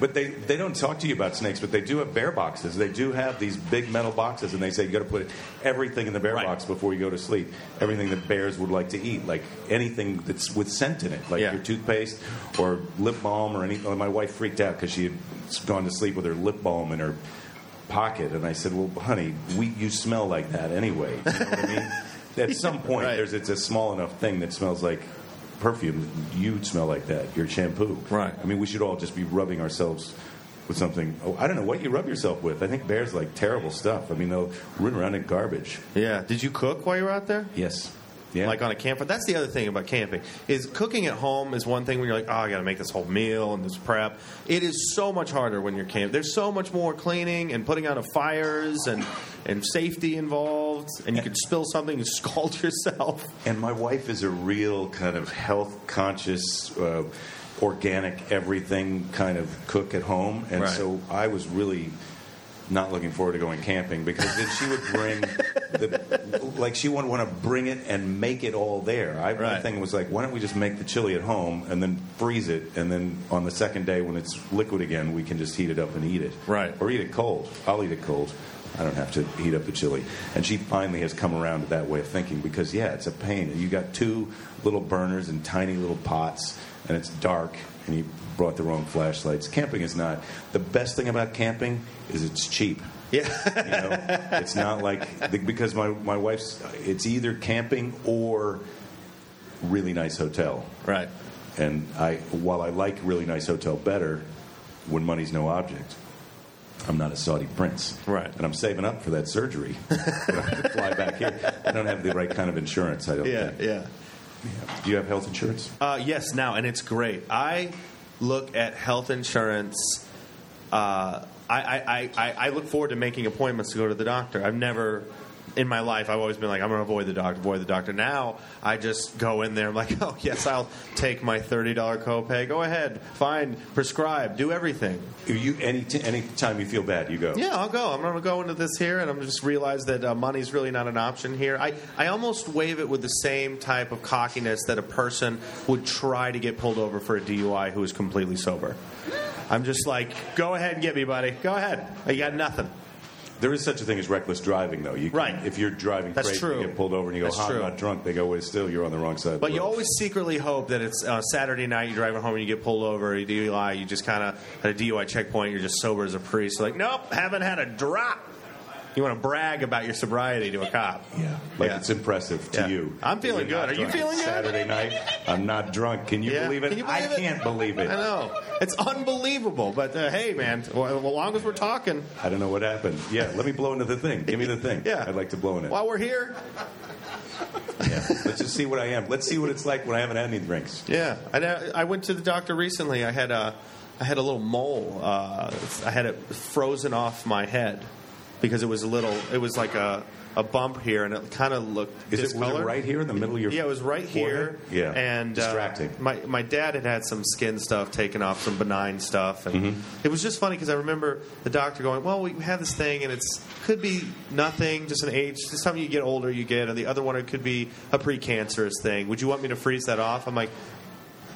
but they, they don't talk to you about snakes, but they do have bear boxes. They do have these big metal boxes, and they say you got to put everything in the bear Right. box before you go to sleep. Everything that bears would like to eat, like anything that's with scent in it, like Yeah. your toothpaste or lip balm or anything. My wife freaked out because she had gone to sleep with her lip balm in her pocket, and I said, "Well, honey, we you smell like that anyway." You know what I mean? At some point, Right. there's it's a small enough thing that smells like perfume, you'd smell like that. Your shampoo. Right. I mean, we should all just be rubbing ourselves with something. Oh, I don't know what you rub yourself with. I think bears like terrible stuff. I mean, they'll run around in garbage. Yeah. Did you cook while you were out there? Yes. Yeah. Like on a camper. That's the other thing about camping is cooking at home is one thing when you're like, oh, I got to make this whole meal and this prep. It is so much harder when you're camping. There's so much more cleaning and putting out of fires and and safety involved, and you could spill something and scald yourself. And my wife is a real kind of health conscious, uh, organic everything kind of cook at home, and Right. so I was really not looking forward to going camping because then she would bring the like she would want to bring it and make it all there. I, My thing was like, why don't we just make the chili at home and then freeze it, and then on the second day when it's liquid again, we can just heat it up and eat it, Right. Or eat it cold. I'll eat it cold. I don't have to heat up the chili. And she finally has come around to that way of thinking because, yeah, it's a pain. You got two little burners and tiny little pots, and it's dark, and you brought the wrong flashlights. Camping is not. The best thing about camping is it's cheap. Yeah. You know, it's not like because my my wife's. It's either camping or really nice hotel. right. And I, while I like really nice hotel better, when money's no object, I'm not a Saudi prince. Right. And I'm saving up for that surgery. I to fly back here. I don't have the right kind of insurance. I don't. Yeah. think. Yeah. Do you have health insurance? Uh, yes, now, and it's great. I look at health insurance. Uh, I, I, I- I look forward to making appointments to go to the doctor. I've never, in my life, I've always been like, I'm going to avoid the doctor, avoid the doctor. Now, I just go in there. I'm like, oh, yes, I'll take my $30 copay. Go ahead, fine, prescribe, do everything. You any t- any time you feel bad, you go. Yeah, I'll go. I'm going to go into this here, and I'm just realize that uh, money's really not an option here. I, I almost wave it with the same type of cockiness that a person would try to get pulled over for a DUI who is completely sober. I'm just like, go ahead and get me, buddy. Go ahead. You got nothing. There is such a thing as reckless driving, though. You can, Right. If you're driving That's crazy, true. you get pulled over and you go, That's I'm true. not drunk." They go, "Well, still, you're on the wrong side." of But the you road." always secretly hope that it's uh, Saturday night, you're driving home and you get pulled over, a DUI, you just kind of, at a DUI checkpoint, you're just sober as a priest. Like, nope, haven't had a drop. You want to brag about your sobriety to a cop. Yeah, like Yeah. it's impressive to Yeah. you. I'm feeling You're good. Are you feeling good? Saturday night, I'm not drunk. Can you Yeah. believe it? You believe I it? can't believe it. I know. It's unbelievable. But uh, hey, man, well, as long as we're talking, I don't know what happened. Yeah, let me blow into the thing. Give me the thing. Yeah. I'd like to blow in it. while we're here, Yeah. Let's just see what I am. Let's see what it's like when I haven't had any drinks. yeah. I, I went to the doctor recently. I had a, I had a little mole. Uh, I had it frozen off my head because it was a little. It was like a, a bump here, and it kind of looked Is it, was it discolored. right here in the middle of your Yeah, it was right here. forehead? Yeah. and uh, distracting. my my dad had had some skin stuff taken off, some benign stuff, and Mm-hmm. it was just funny because I remember the doctor going, "Well, we have this thing, and it's could be nothing, just an age, just something you get older, you get, and the other one it could be a precancerous thing. Would you want me to freeze that off?" I'm like.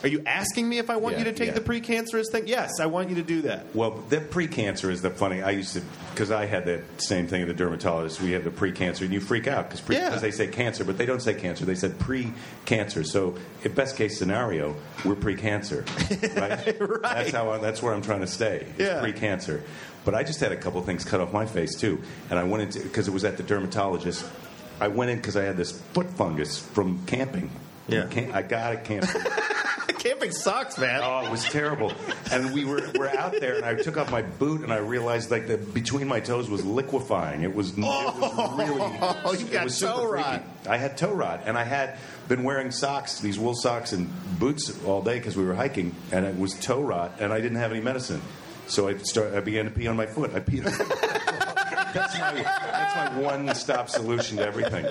Are you asking me if I want Yeah, you to take yeah. the precancerous thing? Yes, I want you to do that. Well, that pre-cancer is the funny. I used to because I had that same thing at the dermatologist. We have the pre-cancer, and you freak out because pre- Yeah. they say cancer, but they don't say cancer. They said pre-cancer. So, if best case scenario, we're pre-cancer, right? Right. That's how. I, that's where I'm trying to stay. It's Yeah. pre-cancer. But I just had a couple things cut off my face too, and I went into because it was at the dermatologist. I went in because I had this foot fungus from camping. Yeah. Cam- I got a camping. Camping sucks, man. Oh, it was terrible. And we were we're out there, and I took off my boot, and I realized like the between my toes was liquefying. It was, it was oh, really. Oh, you got toe rot. I had toe rot, and I had been wearing socks, these wool socks and boots all day because we were hiking, and it was toe rot, and I didn't have any medicine. So I started. I began to pee on my foot. I peed. That's my that's my one stop solution to everything.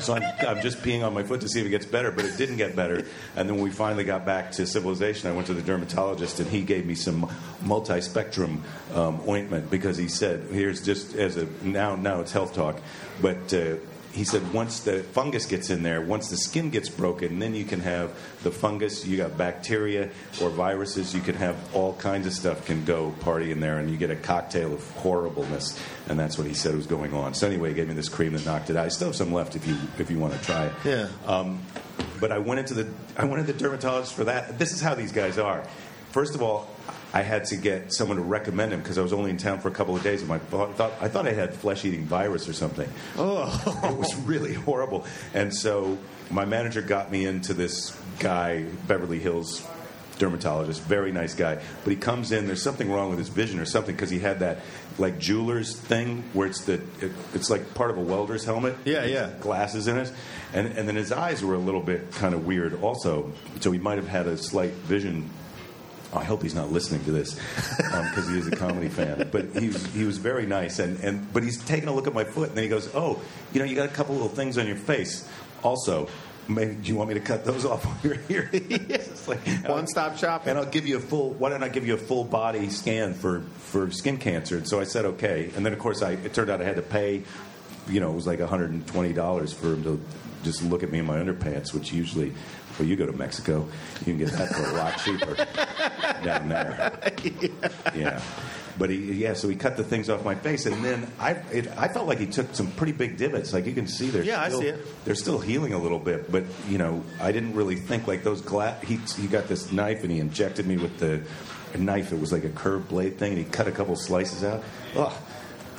So I'm, I'm just peeing on my foot to see if it gets better, but it didn't get better. And then when we finally got back to civilization, I went to the dermatologist, and he gave me some multi-spectrum um, ointment because he said, "Here's just as a now now it's health talk, but." Uh, he said once the fungus gets in there, once the skin gets broken, then you can have the fungus. You got bacteria or viruses. You can have all kinds of stuff can go party in there, and you get a cocktail of horribleness. And that's what he said was going on. So anyway, he gave me this cream that knocked it out. I still have some left if you if you want to try it. Yeah. Um, but I went into the I went to the dermatologist for that. This is how these guys are. First of all, I had to get someone to recommend him because I was only in town for a couple of days, and my thought I thought I had flesh-eating virus or something. Oh. it was really horrible. And so my manager got me into this guy, Beverly Hills dermatologist, very nice guy. But he comes in, there's something wrong with his vision or something because he had that like jeweler's thing where it's the it, it's like part of a welder's helmet. Yeah, yeah. Glasses in it, and and then his eyes were a little bit kind of weird also. So he might have had a slight vision. I hope he's not listening to this um, because he is a comedy fan. But he was, he was very nice, and, and but he's taking a look at my foot, and then he goes, "Oh, you know, you got a couple little things on your face. Also, maybe do you want me to cut those off while you're here?" It's like, One-stop shopping. and I'll give you a full. Why don't I give you a full body scan for for skin cancer? And so I said okay. And then of course I it turned out I had to pay. You know, it was like 120 dollars for him to just look at me in my underpants, which usually, well, you go to Mexico, you can get that for a lot cheaper down there. Yeah. But he, yeah, so he cut the things off my face, and then I, it, I felt like he took some pretty big divots. Like you can see, they're Yeah, I see it. They're still healing a little bit, but you know, I didn't really think like those glass. He, he got this knife and he injected me with the knife. It was like a curved blade thing, and he cut a couple slices out. Ugh.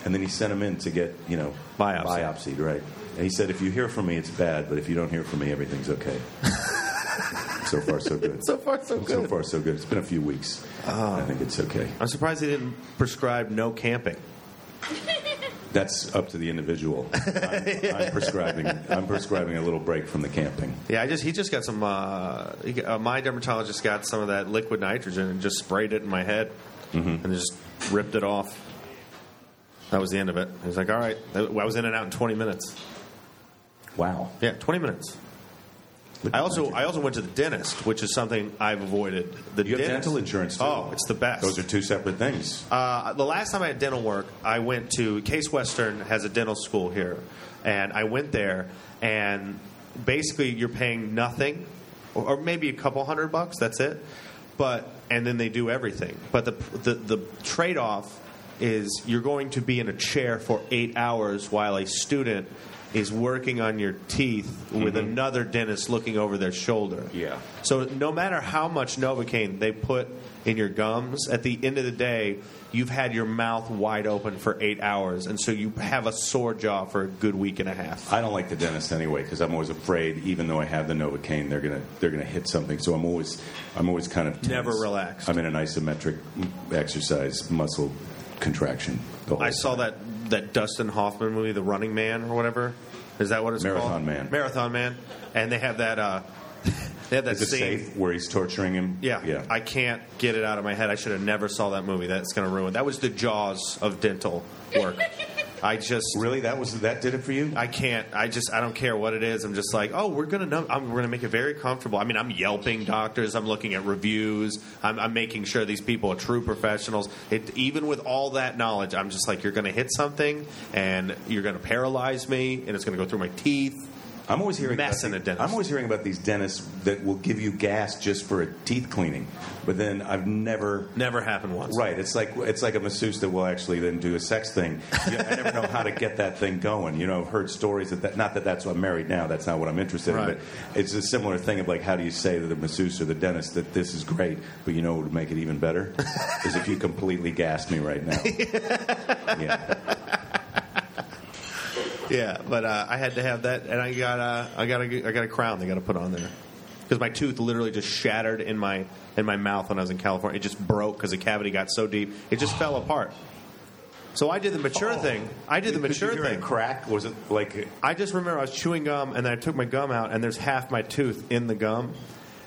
And then he sent him in to get you know Biopsy. biopsied, right? And he said, if you hear from me, it's bad, but if you don't hear from me, everything's okay. so far, so good. So far, so good. So far, so good. It's been a few weeks. I think it's okay. I'm surprised they didn't prescribe no camping. That's up to the individual. I'm, I'm prescribing. I'm prescribing a little break from the camping. Yeah, I just he just got some. Uh, he, uh, my dermatologist got some of that liquid nitrogen and just sprayed it in my head and just ripped it off. That was the end of it. He was like, "All right." I was in and out in 20 minutes. Wow. Yeah, 20 minutes. I also I also went to the dentist, which is something I've avoided. The You have dentist- dental insurance too. Oh, it's the best. Those are two separate things. Uh, the last time I had dental work, I went to Case Western has a dental school here, and I went there, and basically you're paying nothing, or, or maybe a couple hundred bucks. That's it. But and then they do everything. But the the, the trade off is you're going to be in a chair for eight hours while a student is working on your teeth with mm-hmm. another dentist looking over their shoulder. Yeah. So no matter how much Novocaine they put in your gums, at the end of the day, you've had your mouth wide open for eight hours, and so you have a sore jaw for a good week and a half. I don't like the dentist anyway because I'm always afraid, even though I have the Novocaine, they're gonna they're gonna hit something. So I'm always I'm always kind of tense. Never relaxed. I'm in an isometric exercise muscle contraction. I saw that that Dustin Hoffman movie, The Running Man, or whatever. Is that what it's called? Marathon called? Man. Marathon Man, and they have that. Uh, they have that Is it scene. safe where he's torturing him? Yeah, yeah. I can't get it out of my head. I should have never saw that movie. That's going to ruin. That was the Jaws of dental work. I just really that was that did it for you. I can't. I just. I don't care what it is. I'm just like, oh, we're gonna know. I'm, we're gonna make it very comfortable. I mean, I'm yelping doctors. I'm looking at reviews. I'm, I'm making sure these people are true professionals. It, even with all that knowledge, I'm just like, you're gonna hit something, and you're gonna paralyze me, and it's gonna go through my teeth. I'm always hearing Mess about in a dentist. I'm always hearing about these dentists that will give you gas just for a teeth cleaning, but then I've never. Never happened once. Right, it's like it's like a masseuse that will actually then do a sex thing. Yeah, I never know how to get that thing going. You know, I've heard stories that, that not that that's what I'm married now. That's not what I'm interested Right. in. But it's a similar thing of like, how do you say to the masseuse or the dentist that this is great, but you know what would make it even better is if you completely gassed me right now. yeah. Yeah, but uh, I had to have that, and I got uh, I got a I got a crown they got to put on there because my tooth literally just shattered in my in my mouth when I was in California. It just broke because the cavity got so deep, it just fell apart. So I did the mature thing. I did the Did mature a thing. crack? Was it like I just remember I was chewing gum, and then I took my gum out, and there's half my tooth in the gum.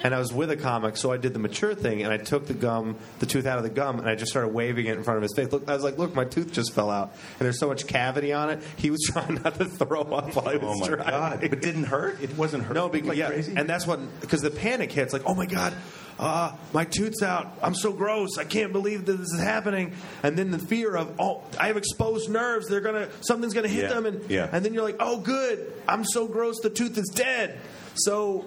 And I was with a comic, so I did the mature thing, and I took the gum, the tooth out of the gum, and I just started waving it in front of his face. Look, I was like, "Look, my tooth just fell out, and there's so much cavity on it." He was trying not to throw up while I was Oh my trying. god! But didn't hurt. It wasn't hurt. No, because like yeah, crazy. and that's what because the panic hits. Like, oh my god, uh, my tooth's out. I'm so gross. I can't believe that this is happening. And then the fear of oh, I have exposed nerves. They're gonna something's gonna hit Yeah, them. And yeah. and then you're like, oh good, I'm so gross. The tooth is dead. So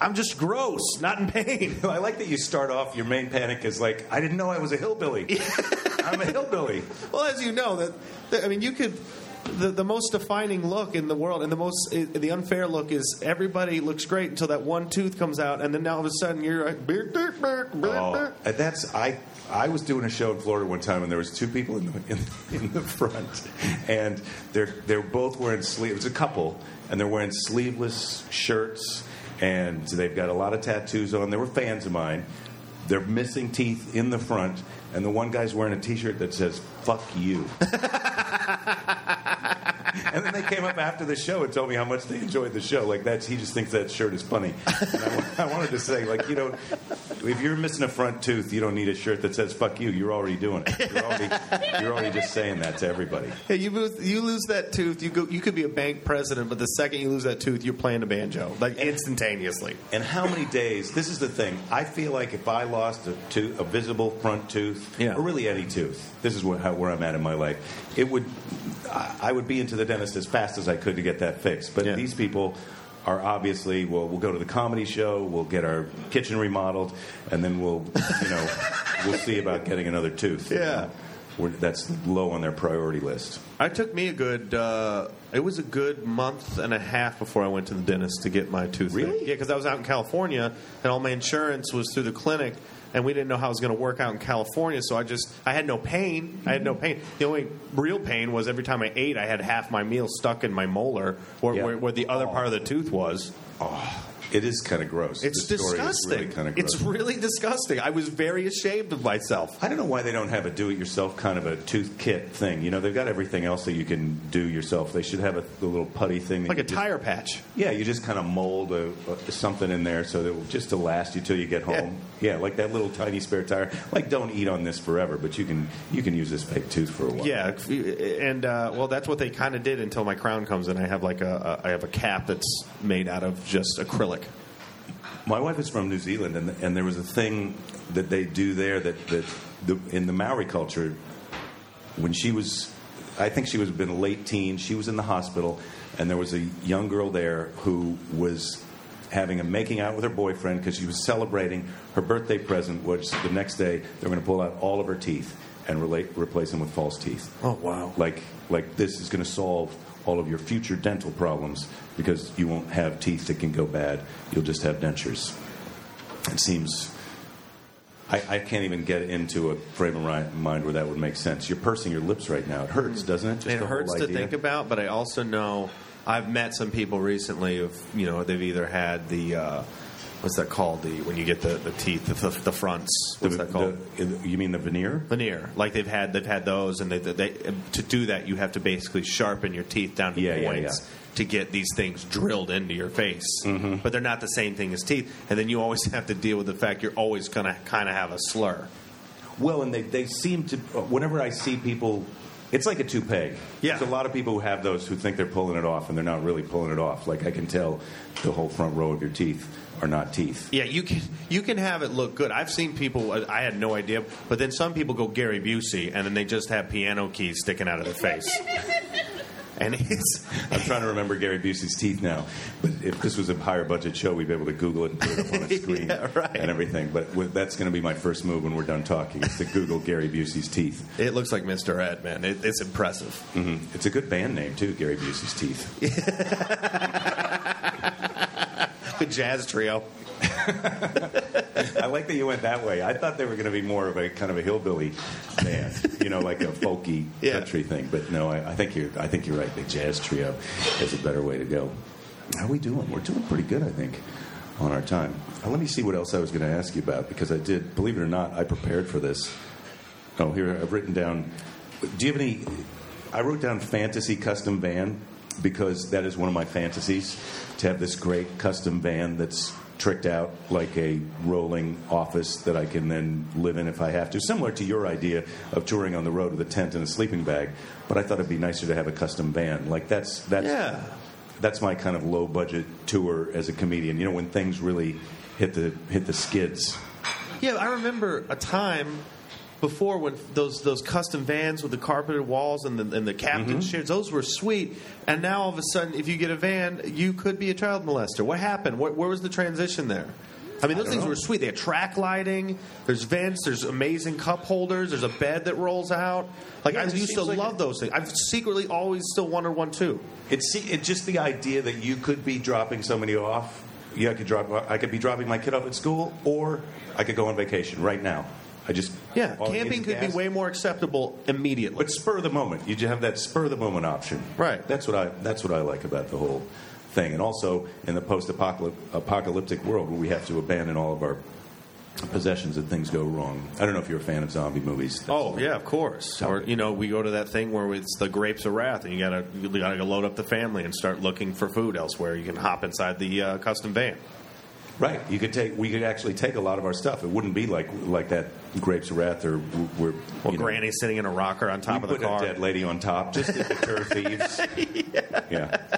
I'm just gross, not in pain. I like that you start off. Your main panic is like, I didn't know I was a hillbilly. I'm a hillbilly. well, as you know, that, that I mean, you could. the, the most defining look in the world and the most eh, the unfair look is everybody looks great until that one tooth comes out and then now all of a sudden you're like "Beer, beer, beer, Oh, that's I. I was doing a show in Florida one time, and there was two people in the in, in the front, and they're they're both wearing sleeve. It was a couple, and they're wearing sleeveless shirts, and they've got a lot of tattoos on. They were fans of mine. They're missing teeth in the front, and the one guy's wearing a T-shirt that says "fuck you." and then they came up after the show and told me how much they enjoyed the show. Like that's he just thinks that shirt is funny. And I, I wanted to say, like you know, if you're missing a front tooth, you don't need a shirt that says "fuck you." You're already doing it. You're already, you're already just saying that to everybody. Hey, you lose, you lose that tooth, you go. You could be a bank president, but the second you lose that tooth, you're playing a banjo like instantaneously. And how many days? This is the thing. I feel like if I lost a tooth, a visible front tooth, Yeah. or really any tooth, this is where, how, where I'm at in my life. It would, I, I would be into the dentist as fast as I could to get that fixed. But Yeah. these people are obviously well. We'll go to the comedy show. We'll get our kitchen remodeled, and then we'll, you know, we'll see about getting another tooth. Yeah. We're, that's low on their priority list. I took me a good. Uh, it was a good month and a half before I went to the dentist to get my tooth. Really? fixed. Yeah, because I was out in California and all my insurance was through the clinic, and we didn't know how it was going to work out in California. So I just I had no pain. I had no mm-hmm. pain. The only real pain was every time I ate, I had half my meal stuck in my molar, Yeah. where, where the other Oh. part of the tooth was. Oh, it is kind of gross. It's The disgusting. really kind of gross. It's really disgusting. I was very ashamed of myself. I don't know why they don't have a do-it-yourself kind of a tooth kit thing. You know, they've got everything else that you can do yourself. They should have a, a little putty thing, Like a just- tire patch. Yeah, you just kind of mold a, a, something in there so that it will just to last you till you get home. Yeah. like that little tiny spare tire. Like, don't eat on this forever, but you can you can use this fake tooth for a while. Yeah, and uh, well, that's what they kind of did until my crown comes in. I have like a, a I have a cap that's made out of just acrylic. My wife is from New Zealand, and, and there was a thing that they do there that, that the, in the Maori culture, when she was, I think she was been late teen, she was in the hospital, and there was a young girl there who was having a making out with her boyfriend because she was celebrating her birthday present, which the next day they're going to pull out all of her teeth and relate, replace them with false teeth. Oh wow! Like, like this is going to solve all of your future dental problems because you won't have teeth that can go bad. You'll just have dentures. It seems. I, I can't even get into a frame of mind where that would make sense. You're pursing your lips right now. It hurts, doesn't it? Just it hurts to think about, but I also know I've met some people recently. Of you know, they've either had the uh, what's that called? The when you get the, the teeth, the, the fronts. What's The- that called? the- you mean the veneer? Veneer, like they've had, they've had those, and they, they, to do that, you have to basically sharpen your teeth down to Yeah, yeah, points yeah. to get these things drilled into your face. Mm-hmm. But they're not the same thing as teeth, and then you always have to deal with the fact you're always going to kind of have a slur. Well, and they, they seem to. Whenever I see people, it's like a toupee. Yeah. There's a lot of people who have those who think they're pulling it off, and they're not really pulling it off. Like I can tell, the whole front row of your teeth are not teeth. Yeah, you can you can have it look good. I've seen people. I had no idea, but then some people go Gary Busey, and then they just have piano keys sticking out of their face. and it's I'm trying to remember Gary Busey's teeth now. But if this was a higher budget show, we'd be able to Google it and put it up on a screen Yeah, right. and everything. But with, that's going to be my first move when we're done talking is to Google Gary Busey's teeth. it looks like Mr. Ed, man. It, it's impressive. hmm It's a good band name too, Gary Busey's teeth. Good jazz trio. I like that you went that way. I thought they were going to be more of a kind of a hillbilly band, you know, like a folky Yeah. country thing. But no, I, I think you're. I think you're right. The jazz trio is a better way to go. How are we doing? We're doing pretty good, I think, on our time. Uh, let me see what else I was going to ask you about because I did. Believe it or not, I prepared for this. Oh, here I've written down. Do you have any? I wrote down fantasy custom van because that is one of my fantasies to have this great custom van that's tricked out like a rolling office that I can then live in if I have to. Similar to your idea of touring on the road with a tent and a sleeping bag, but I thought it'd be nicer to have a custom van. Like that's that's Yeah. that's my kind of low budget tour as a comedian. You know, when things really hit the hit the skids. Yeah, I remember a time before when those those custom vans with the carpeted walls and the, and the captain Mm-hmm. chairs, those were sweet. And now all of a sudden, if you get a van, you could be a child molester. What happened? What, where was the transition there? I mean, those don't things know. were sweet. They had track lighting. There's vents. There's amazing cup holders. There's a bed that rolls out. Like Yeah, I used to like love it- those things. I've secretly always still wanted one too. It's it's just the idea that you could be dropping somebody off. Yeah, I could drop. I could be dropping my kid off at school, or I could go on vacation right now. I just Yeah, all camping could be gas. way more acceptable immediately. But spur of the moment, you have that spur of the moment option. Right. That's what I. That's what I like about the whole thing, and also in the post-apocalyptic world where we have to abandon all of our possessions and things go wrong. I don't know if you're a fan of zombie movies. Oh yeah, of course. Or you know, we go to that thing where it's the grapes of wrath, and you gotta you gotta go load up the family and start looking for food elsewhere. You can hop inside the uh, custom van. Right. You could take. We could actually take a lot of our stuff. It wouldn't be like like that Grapes of Wrath or where Well, you know, Granny's sitting in a rocker on top of the put car. a dead lady on top just to deter thieves. yeah.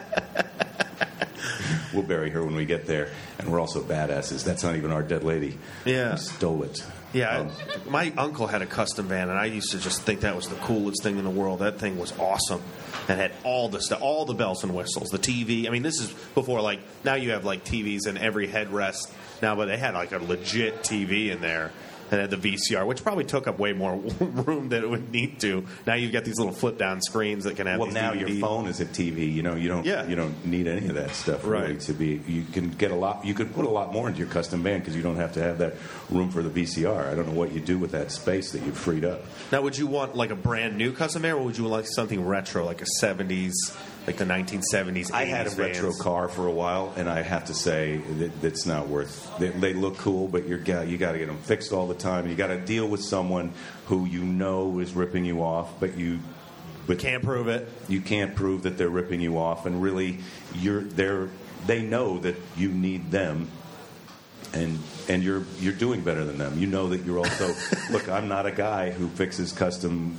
We'll bury her when we get there, and we're also badasses. That's not even our dead lady. Yeah. we stole it. Yeah, Um, my uncle had a custom van, and I used to just think that was the coolest thing in the world. That thing was awesome, and had all the stuff, all the bells and whistles, the TV. I mean, this is before like now you have like TVs in every headrest now, but they had like a legit TV in there. And had the VCR, which probably took up way more room than it would need to. Now you've got these little flip down screens that can have. well, now DVD. your phone is a TV. You know, you don't. Yeah. You don't need any of that stuff really Right. to be. You can get a lot. You could put a lot more into your custom van because you don't have to have that room for the VCR. I don't know what you do with that space that you've freed up. Now, would you want like a brand new custom van, or would you like something retro, like a '70s, like the 1970s? I had a 80s retro car for a while, and I have to say that that's not worth. They, they look cool, but you're you got to get them fixed all the time. You got to deal with someone who you know is ripping you off, but you but Can't prove it. you can't prove that they're ripping you off, and really, you're they're they know that you need them. And and you're you're doing better than them. You know that you're also look. I'm not a guy who fixes custom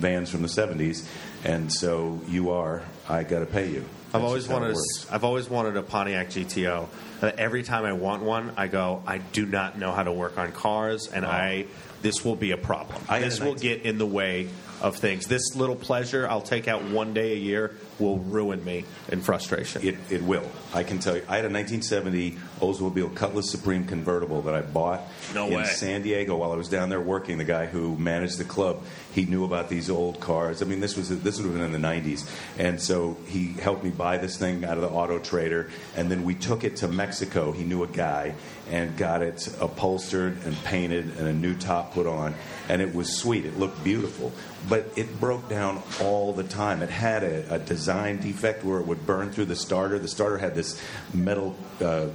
vans from the '70s, and so you are. I got to pay you. I've always just how it wanted. A, I've always wanted a Pontiac GTO. Every time I want one, I go. I do not know how to work on cars, and I. This will be a problem. I this will 19 get in the way of things. This little pleasure I'll take out one day a year will ruin me in frustration. It, it will. I can tell you. I had a 1970 Oldsmobile Cutlass Supreme convertible that I bought No in way. San Diego while I was down there working. The guy who managed the club, he knew about these old cars. I mean, this was this would have been in the 90s, and so he helped me buy this thing out of the Auto Trader, and then we took it to Mexico. He knew a guy and got it upholstered and painted and a new top put on, and it was sweet. It looked beautiful, but it broke down all the time. It had a, a design defect where it would burn through the starter. The starter had this metal, uh,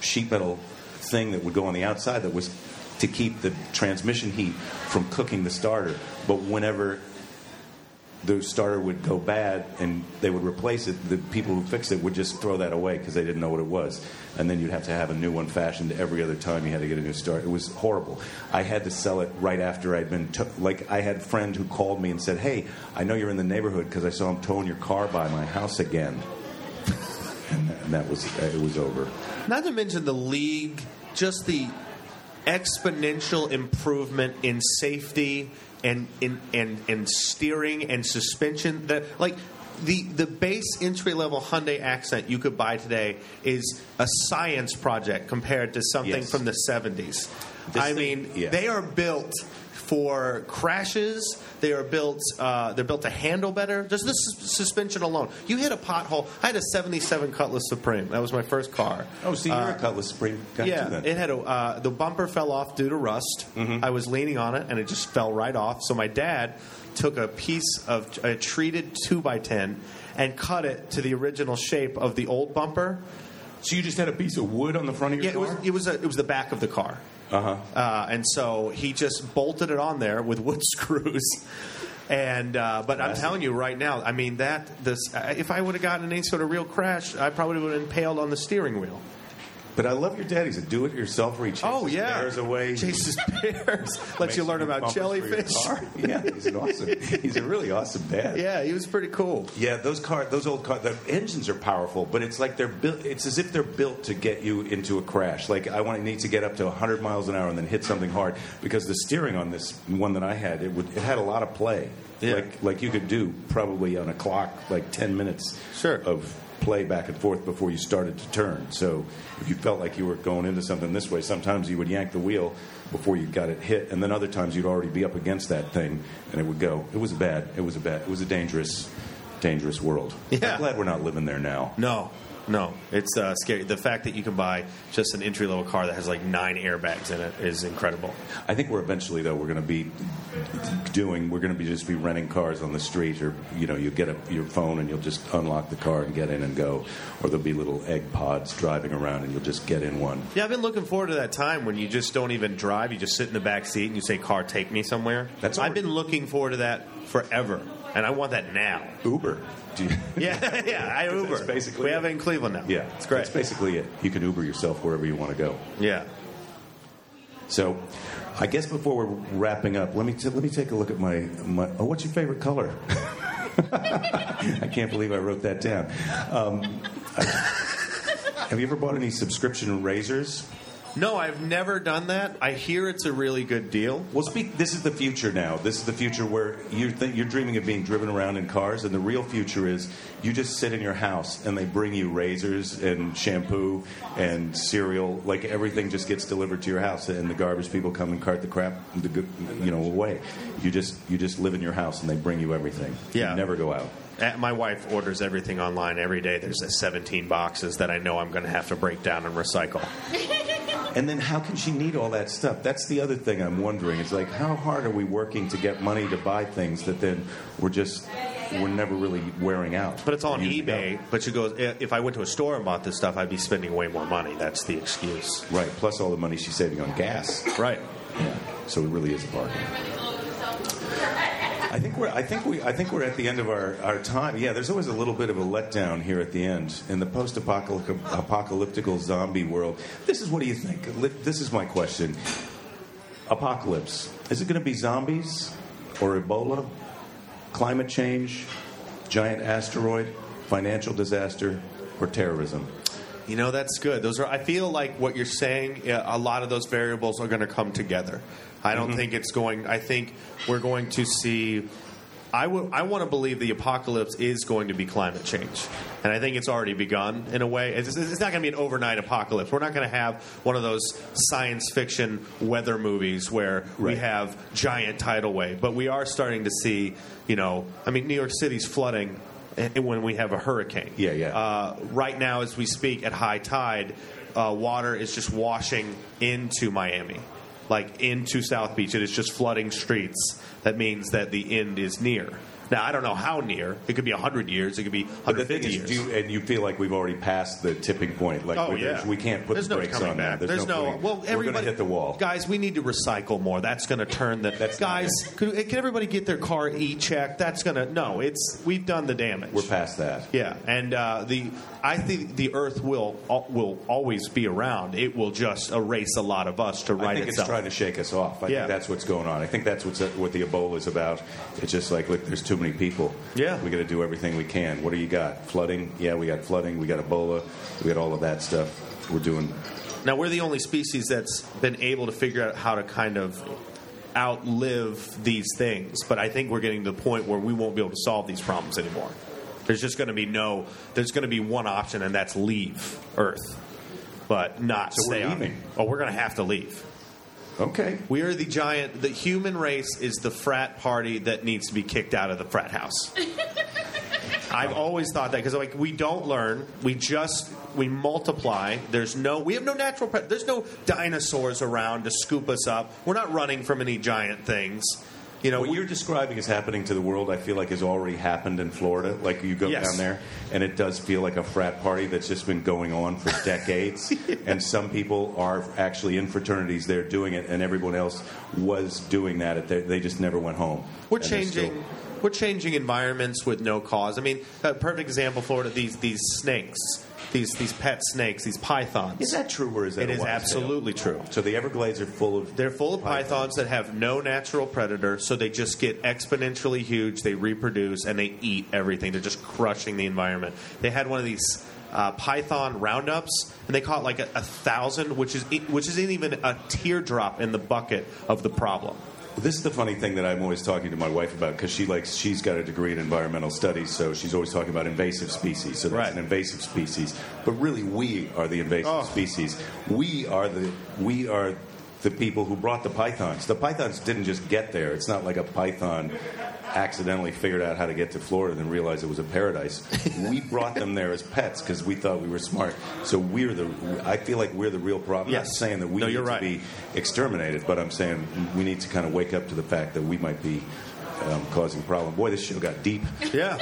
sheet metal thing that would go on the outside that was to keep the transmission heat from cooking the starter. But whenever the starter would go bad and they would replace it, the people who fixed it would just throw that away because they didn't know what it was. And then you'd have to have a new one fashioned every other time you had to get a new starter. It was horrible. I had to sell it right after I'd been, to- like, I had a friend who called me and said, Hey, I know you're in the neighborhood because I saw him towing your car by my house again. and, that was, it was over. Not to mention the league, just the exponential improvement in safety and in and, and steering and suspension that like the the base entry level Hyundai Accent you could buy today is a science project compared to something Yes. from the 70s. This I thing- mean, yeah. they are built for crashes. They are built. Uh, they're built to handle better. Just the sus- suspension alone. You hit a pothole. I had a '77 Cutlass Supreme. That was my first car. Oh, so you're Uh, a Cutlass guy yeah, too it had a uh, the bumper fell off due to rust. Mm-hmm. I was leaning on it and it just fell right off. So my dad took a piece of a treated two by ten and cut it to the original shape of the old bumper. so you just had a piece of wood on the front of Yeah, your it was car? it was a, it was the back of the car. Uh-huh. Uh, and so he just bolted it on there with wood screws. And uh, but I'm telling you right now, I mean that this uh, if I would have gotten any sort of real crash, I probably would have impaled on the steering wheel. But I love your dad. He's a do-it-yourself reach. Oh yeah, bears away. chases bears. Lets you learn about bumpers for your jellyfish. Yeah, he's an awesome. He's a really awesome dad. Yeah, he was pretty cool. Yeah, those car, those old car, the engines are powerful, but it's like they're built. It's as if they're built to get you into a crash. Like I want need to get up to 100 miles an hour and then hit something hard because the steering on this one that I had, it would it had a lot of play. Yeah. Like like you could do probably on a clock like 10 minutes Sure. of play back and forth before you started to turn. So if you felt like you were going into something this way, sometimes you would yank the wheel before you got it hit, and then other times you'd already be up against that thing and it would go. It was bad. It was a bad. It was a dangerous, dangerous world. Yeah. I'm glad we're not living there now. No, no, it's uh, scary. The fact that you can buy just an entry level car that has like nine airbags in it is incredible. I think we're eventually though we're going to be doing we're going to be just be renting cars on the street or you know you get a, your phone and you'll just unlock the car and get in and go or there'll be little egg pods driving around and you'll just get in one. Yeah, I've been looking forward to that time when you just don't even drive. You just sit in the back seat and you say, "Car, take me somewhere." That's I've been looking forward to that forever, and I want that now. Uber. Do you- Yeah, yeah. I Uber. That's basically we it. have it in Cleveland now. yeah, it's great. That's basically it. You can Uber yourself wherever you want to go. yeah. So, I guess before we're wrapping up, let me t- let me take a look at my my. Oh, what's your favorite color? I can't believe I wrote that down. Um, have you ever bought any subscription razors? No, I've never done that. I hear it's a really good deal. Well, speak. This is the future now. This is the future where you think you're dreaming of being driven around in cars, and the real future is you just sit in your house and they bring you razors and shampoo and cereal. Like everything just gets delivered to your house, and the garbage people come and cart the crap, the you know, away. You just you just live in your house, and they bring you everything. Yeah. you never go out. Uh, My wife orders everything online every day. There's uh, 17 boxes that I know I'm going to have to break down and recycle. And then how can she need all that stuff? That's the other thing I'm wondering. It's like how hard are we working to get money to buy things that then we're just we're never really wearing out. But it's on eBay. up. But she goes, if I went to a store and bought this stuff, I'd be spending way more money. That's the excuse. Right, plus all the money she's saving on gas. Right. So it really is a bargain. I think we're I think we I think we're at the end of our, our time. Yeah, there's always a little bit of a letdown here at the end in the post apocalyptical zombie world. This is what do you think? This is my question. Apocalypse. Is it going to be zombies or Ebola? Climate change? Giant asteroid? Financial disaster? Or terrorism? You know, that's good. Those are. I feel like what you're saying. A lot of those variables are going to come together. I don't mm-hmm. think it's going. I think we're going to see. I would. I want to believe the apocalypse is going to be climate change, and I think it's already begun in a way. It's, it's not going to be an overnight apocalypse. We're not going to have one of those science fiction weather movies where we have giant tidal wave, but we are starting to see. You know, I mean, New York City's flooding when we have a hurricane. Yeah, yeah. Uh, right now, as we speak, at high tide, uh, water is just washing into Miami, like into South Beach. It is just flooding streets. That means that the end is near. Now, I don't know how near. It could be 100 years. It could be But the 150 is, years. you, and you feel like we've already passed the tipping point. Like Oh we, yeah, we can't put There's the no brakes on back. that. There's, no, putting- well, we're going everybody to hit the wall. Guys, we need to recycle more. That's going to turn the That's guys. Could, can everybody get their car e-checked? That's going to no. It's we've done the damage. We're past that. Yeah, and uh, the I think the Earth will will always be around. It will just erase a lot of us to I think itself. it's trying to shake us off. I Yeah. think that's what's going on. I think that's what's what the Ebola is about. It's just like, look, there's too many people. Yeah. we got to do everything we can. What do you got? Flooding? Yeah, we got flooding. We got Ebola. We got all of that stuff. We're doing. now we're the only species that's been able to figure out how to kind of outlive these things. But I think we're getting to the point where we won't be able to solve these problems anymore. There's just going to be no. There's going to be one option, and that's leave Earth, but not So we're stay on. Oh, we're going to have to leave. Okay. We are the giant. The human race is the frat party that needs to be kicked out of the frat house. I've always thought that because like we don't learn, we just we multiply. There's no, we have no natural. Pre- there's no dinosaurs around to scoop us up. We're not running from any giant things. You know, What you're describing is happening to the world, I feel like has already happened in Florida. Like you go Yes. down there, and it does feel like a frat party that's just been going on for decades. And some people are actually in fraternities there doing it, and everyone else was doing that. At their, they just never went home. We're And changing. We're changing environments with no cause. I mean, a perfect example, Florida. These these snakes, these these pet snakes, these pythons. Is that true, or is that It is wise tale? absolutely true. So the Everglades are full of. They're full of pythons that have no natural predator, so they just get exponentially huge. They reproduce and they eat everything. They're just crushing the environment. They had one of these uh, python roundups, and they caught like a, a thousand, which is which isn't even a teardrop in the bucket of the problem. This is the funny thing that I'm always talking to my wife about because she likes she's got a degree in environmental studies, so she's always talking about invasive species. So that's Right. an invasive species, but really we are the invasive Oh. species. We are the we are the people who brought the pythons. The pythons didn't just get there. It's not like a python accidentally figured out how to get to Florida and then realized it was a paradise. we brought them there as pets because we thought we were smart. So we're the. I feel like we're the real problem. I'm not Yes. saying that we No, need you're to be exterminated, but I'm saying we need to kind of wake up to the fact that we might be um, causing problem. Boy, this show got deep. Yeah.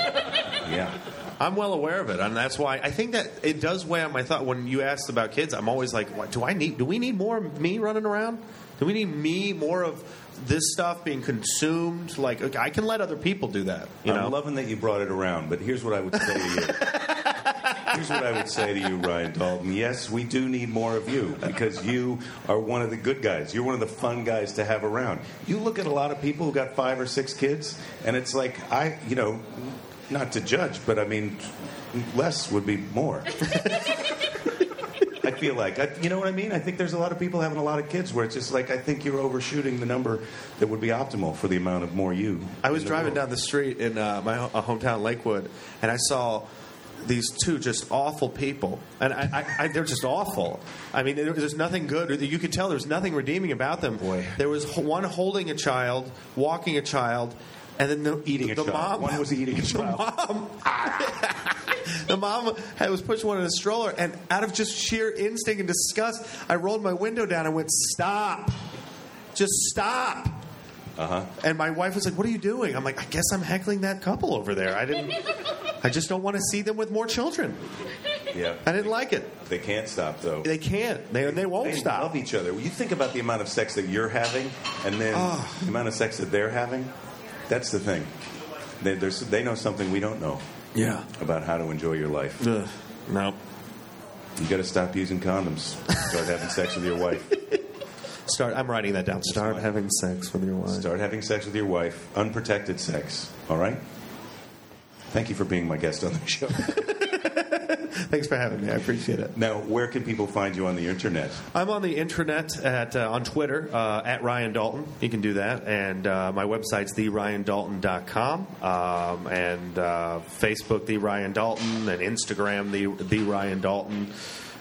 Yeah. I'm well aware of it, and that's why I think that it does weigh on my thought. When you asked about kids, I'm always like, what, "Do I need? Do we need more of me running around? Do we need me more of this stuff being consumed? Like, okay, I can let other people do that. You I'm know, loving that you brought it around, but here's what I would say to you. Here's what I would say to you, Ryan Dalton. Yes, we do need more of you because you are one of the good guys. You're one of the fun guys to have around. You look at a lot of people who got five or six kids, and it's like, I, you know, not to judge, but I mean, less would be more. I feel like, I, you know what I mean? I think there's a lot of people having a lot of kids where it's just like, I think you're overshooting the number that would be optimal for the amount of more you. I was in the driving world. down the street in uh, my ho- hometown, Lakewood, and I saw these two just awful people, and I, I, I, they're just awful. I mean, there, there's nothing good. You could tell there's nothing redeeming about them. Boy. there was one holding a child, walking a child, and then the, Eating the, a the child. mom One was eating a the child. mom. The mom had, was pushing one in a stroller, and out of just sheer instinct and disgust, I rolled my window down and went, "Stop! Just stop!" Uh-huh. And my wife was like, "What are you doing?" I'm like, "I guess I'm heckling that couple over there. I didn't. I just don't want to see them with more children. Yeah. I didn't like it. They can't stop though. They can't. They they won't They stop. love each other. Well, You think about the amount of sex that you're having, and then Ah. the amount of sex that they're having. That's the thing. They, they know something we don't know Yeah. about how to enjoy your life. Ugh. No. You got to stop using condoms. Start having sex with your wife. Start. I'm writing that down. Start having sex with your wife. Start having sex with your wife. Unprotected sex. All right. Thank you for being my guest on the show. Thanks for having me. I appreciate it. now, where can people find you on the internet? I'm on the internet at uh, on Twitter uh, at Ryan Dalton. You can do that, and uh, my website's theryandalton.com, um, and uh, Facebook the Ryan Dalton, and Instagram the the Ryan Dalton,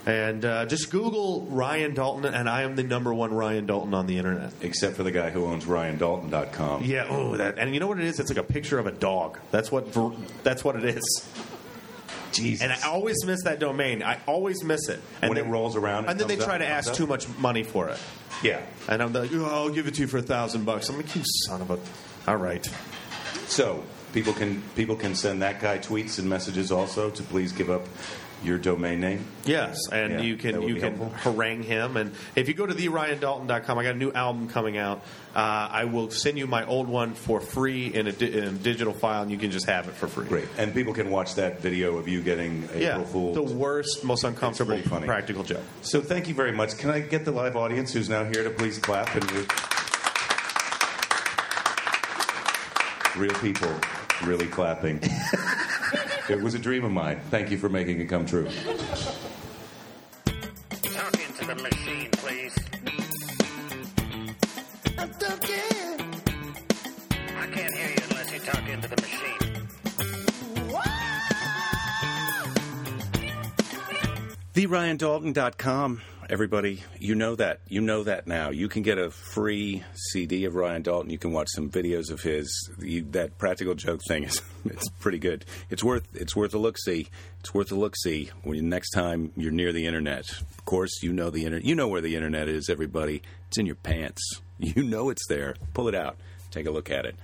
and uh, just Google Ryan Dalton, and I am the number one Ryan Dalton on the internet. Except for the guy who owns RyanDalton.com. Yeah, oh, that, and you know what it is? It's like a picture of a dog. That's what that's what it is. Jesus. And I always miss that domain. I always miss it. And When it rolls around, it and then they try up, to ask up? too much money for it. yeah. And I'm like, oh, I'll give it to you for a thousand bucks. I'm like, you son of a. All right. So people can people can send that guy tweets and messages also to please give up your domain name. Yes, and Yeah, you can you can helpful. harangue him. And if you go to theryandalton.com, I got a new album coming out. Uh, I will send you my old one for free in a, di- in a digital file, and you can just have it for free. Great, and people can watch that video of you getting April Yeah, Fool's. the worst, most uncomfortable funny. practical joke. so thank you very much. Can I get the live audience who's now here to please clap and re- real people really clapping. it was a dream of mine. Thank you for making it come true. Talk into the machine, please. I'm talking. I can't hear you unless you talk into the machine. TheRyanDalton.com. Everybody, you know that. You know that now. You can get a free CD of Ryan Dalton. You can watch some videos of his. You, that practical joke thing is it's pretty good. It's worth it's worth a look see. It's worth a look see when next time you're near the internet. Of course, you know the internet. You know where the internet is. Everybody, it's in your pants. You know it's there. Pull it out. Take a look at it.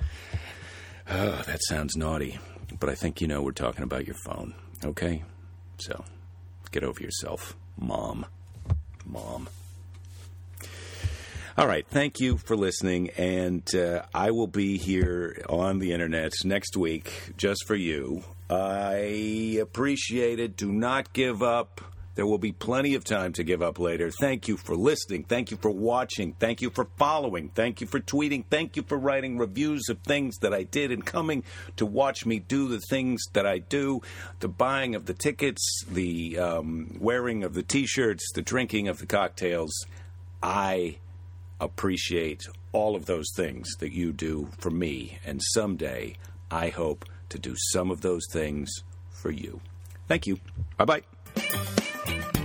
Oh, that sounds naughty, but I think you know we're talking about your phone. Okay, so get over yourself, mom. Mom. All right. Thank you for listening. And uh, I will be here on the internet next week just for you. I appreciate it. Do not give up. There will be plenty of time to give up later. Thank you for listening. Thank you for watching. Thank you for following. Thank you for tweeting. Thank you for writing reviews of things that I did and coming to watch me do the things that I do the buying of the tickets, the um, wearing of the t shirts, the drinking of the cocktails. I appreciate all of those things that you do for me, and someday I hope to do some of those things for you. Thank you. Bye bye. Thank you.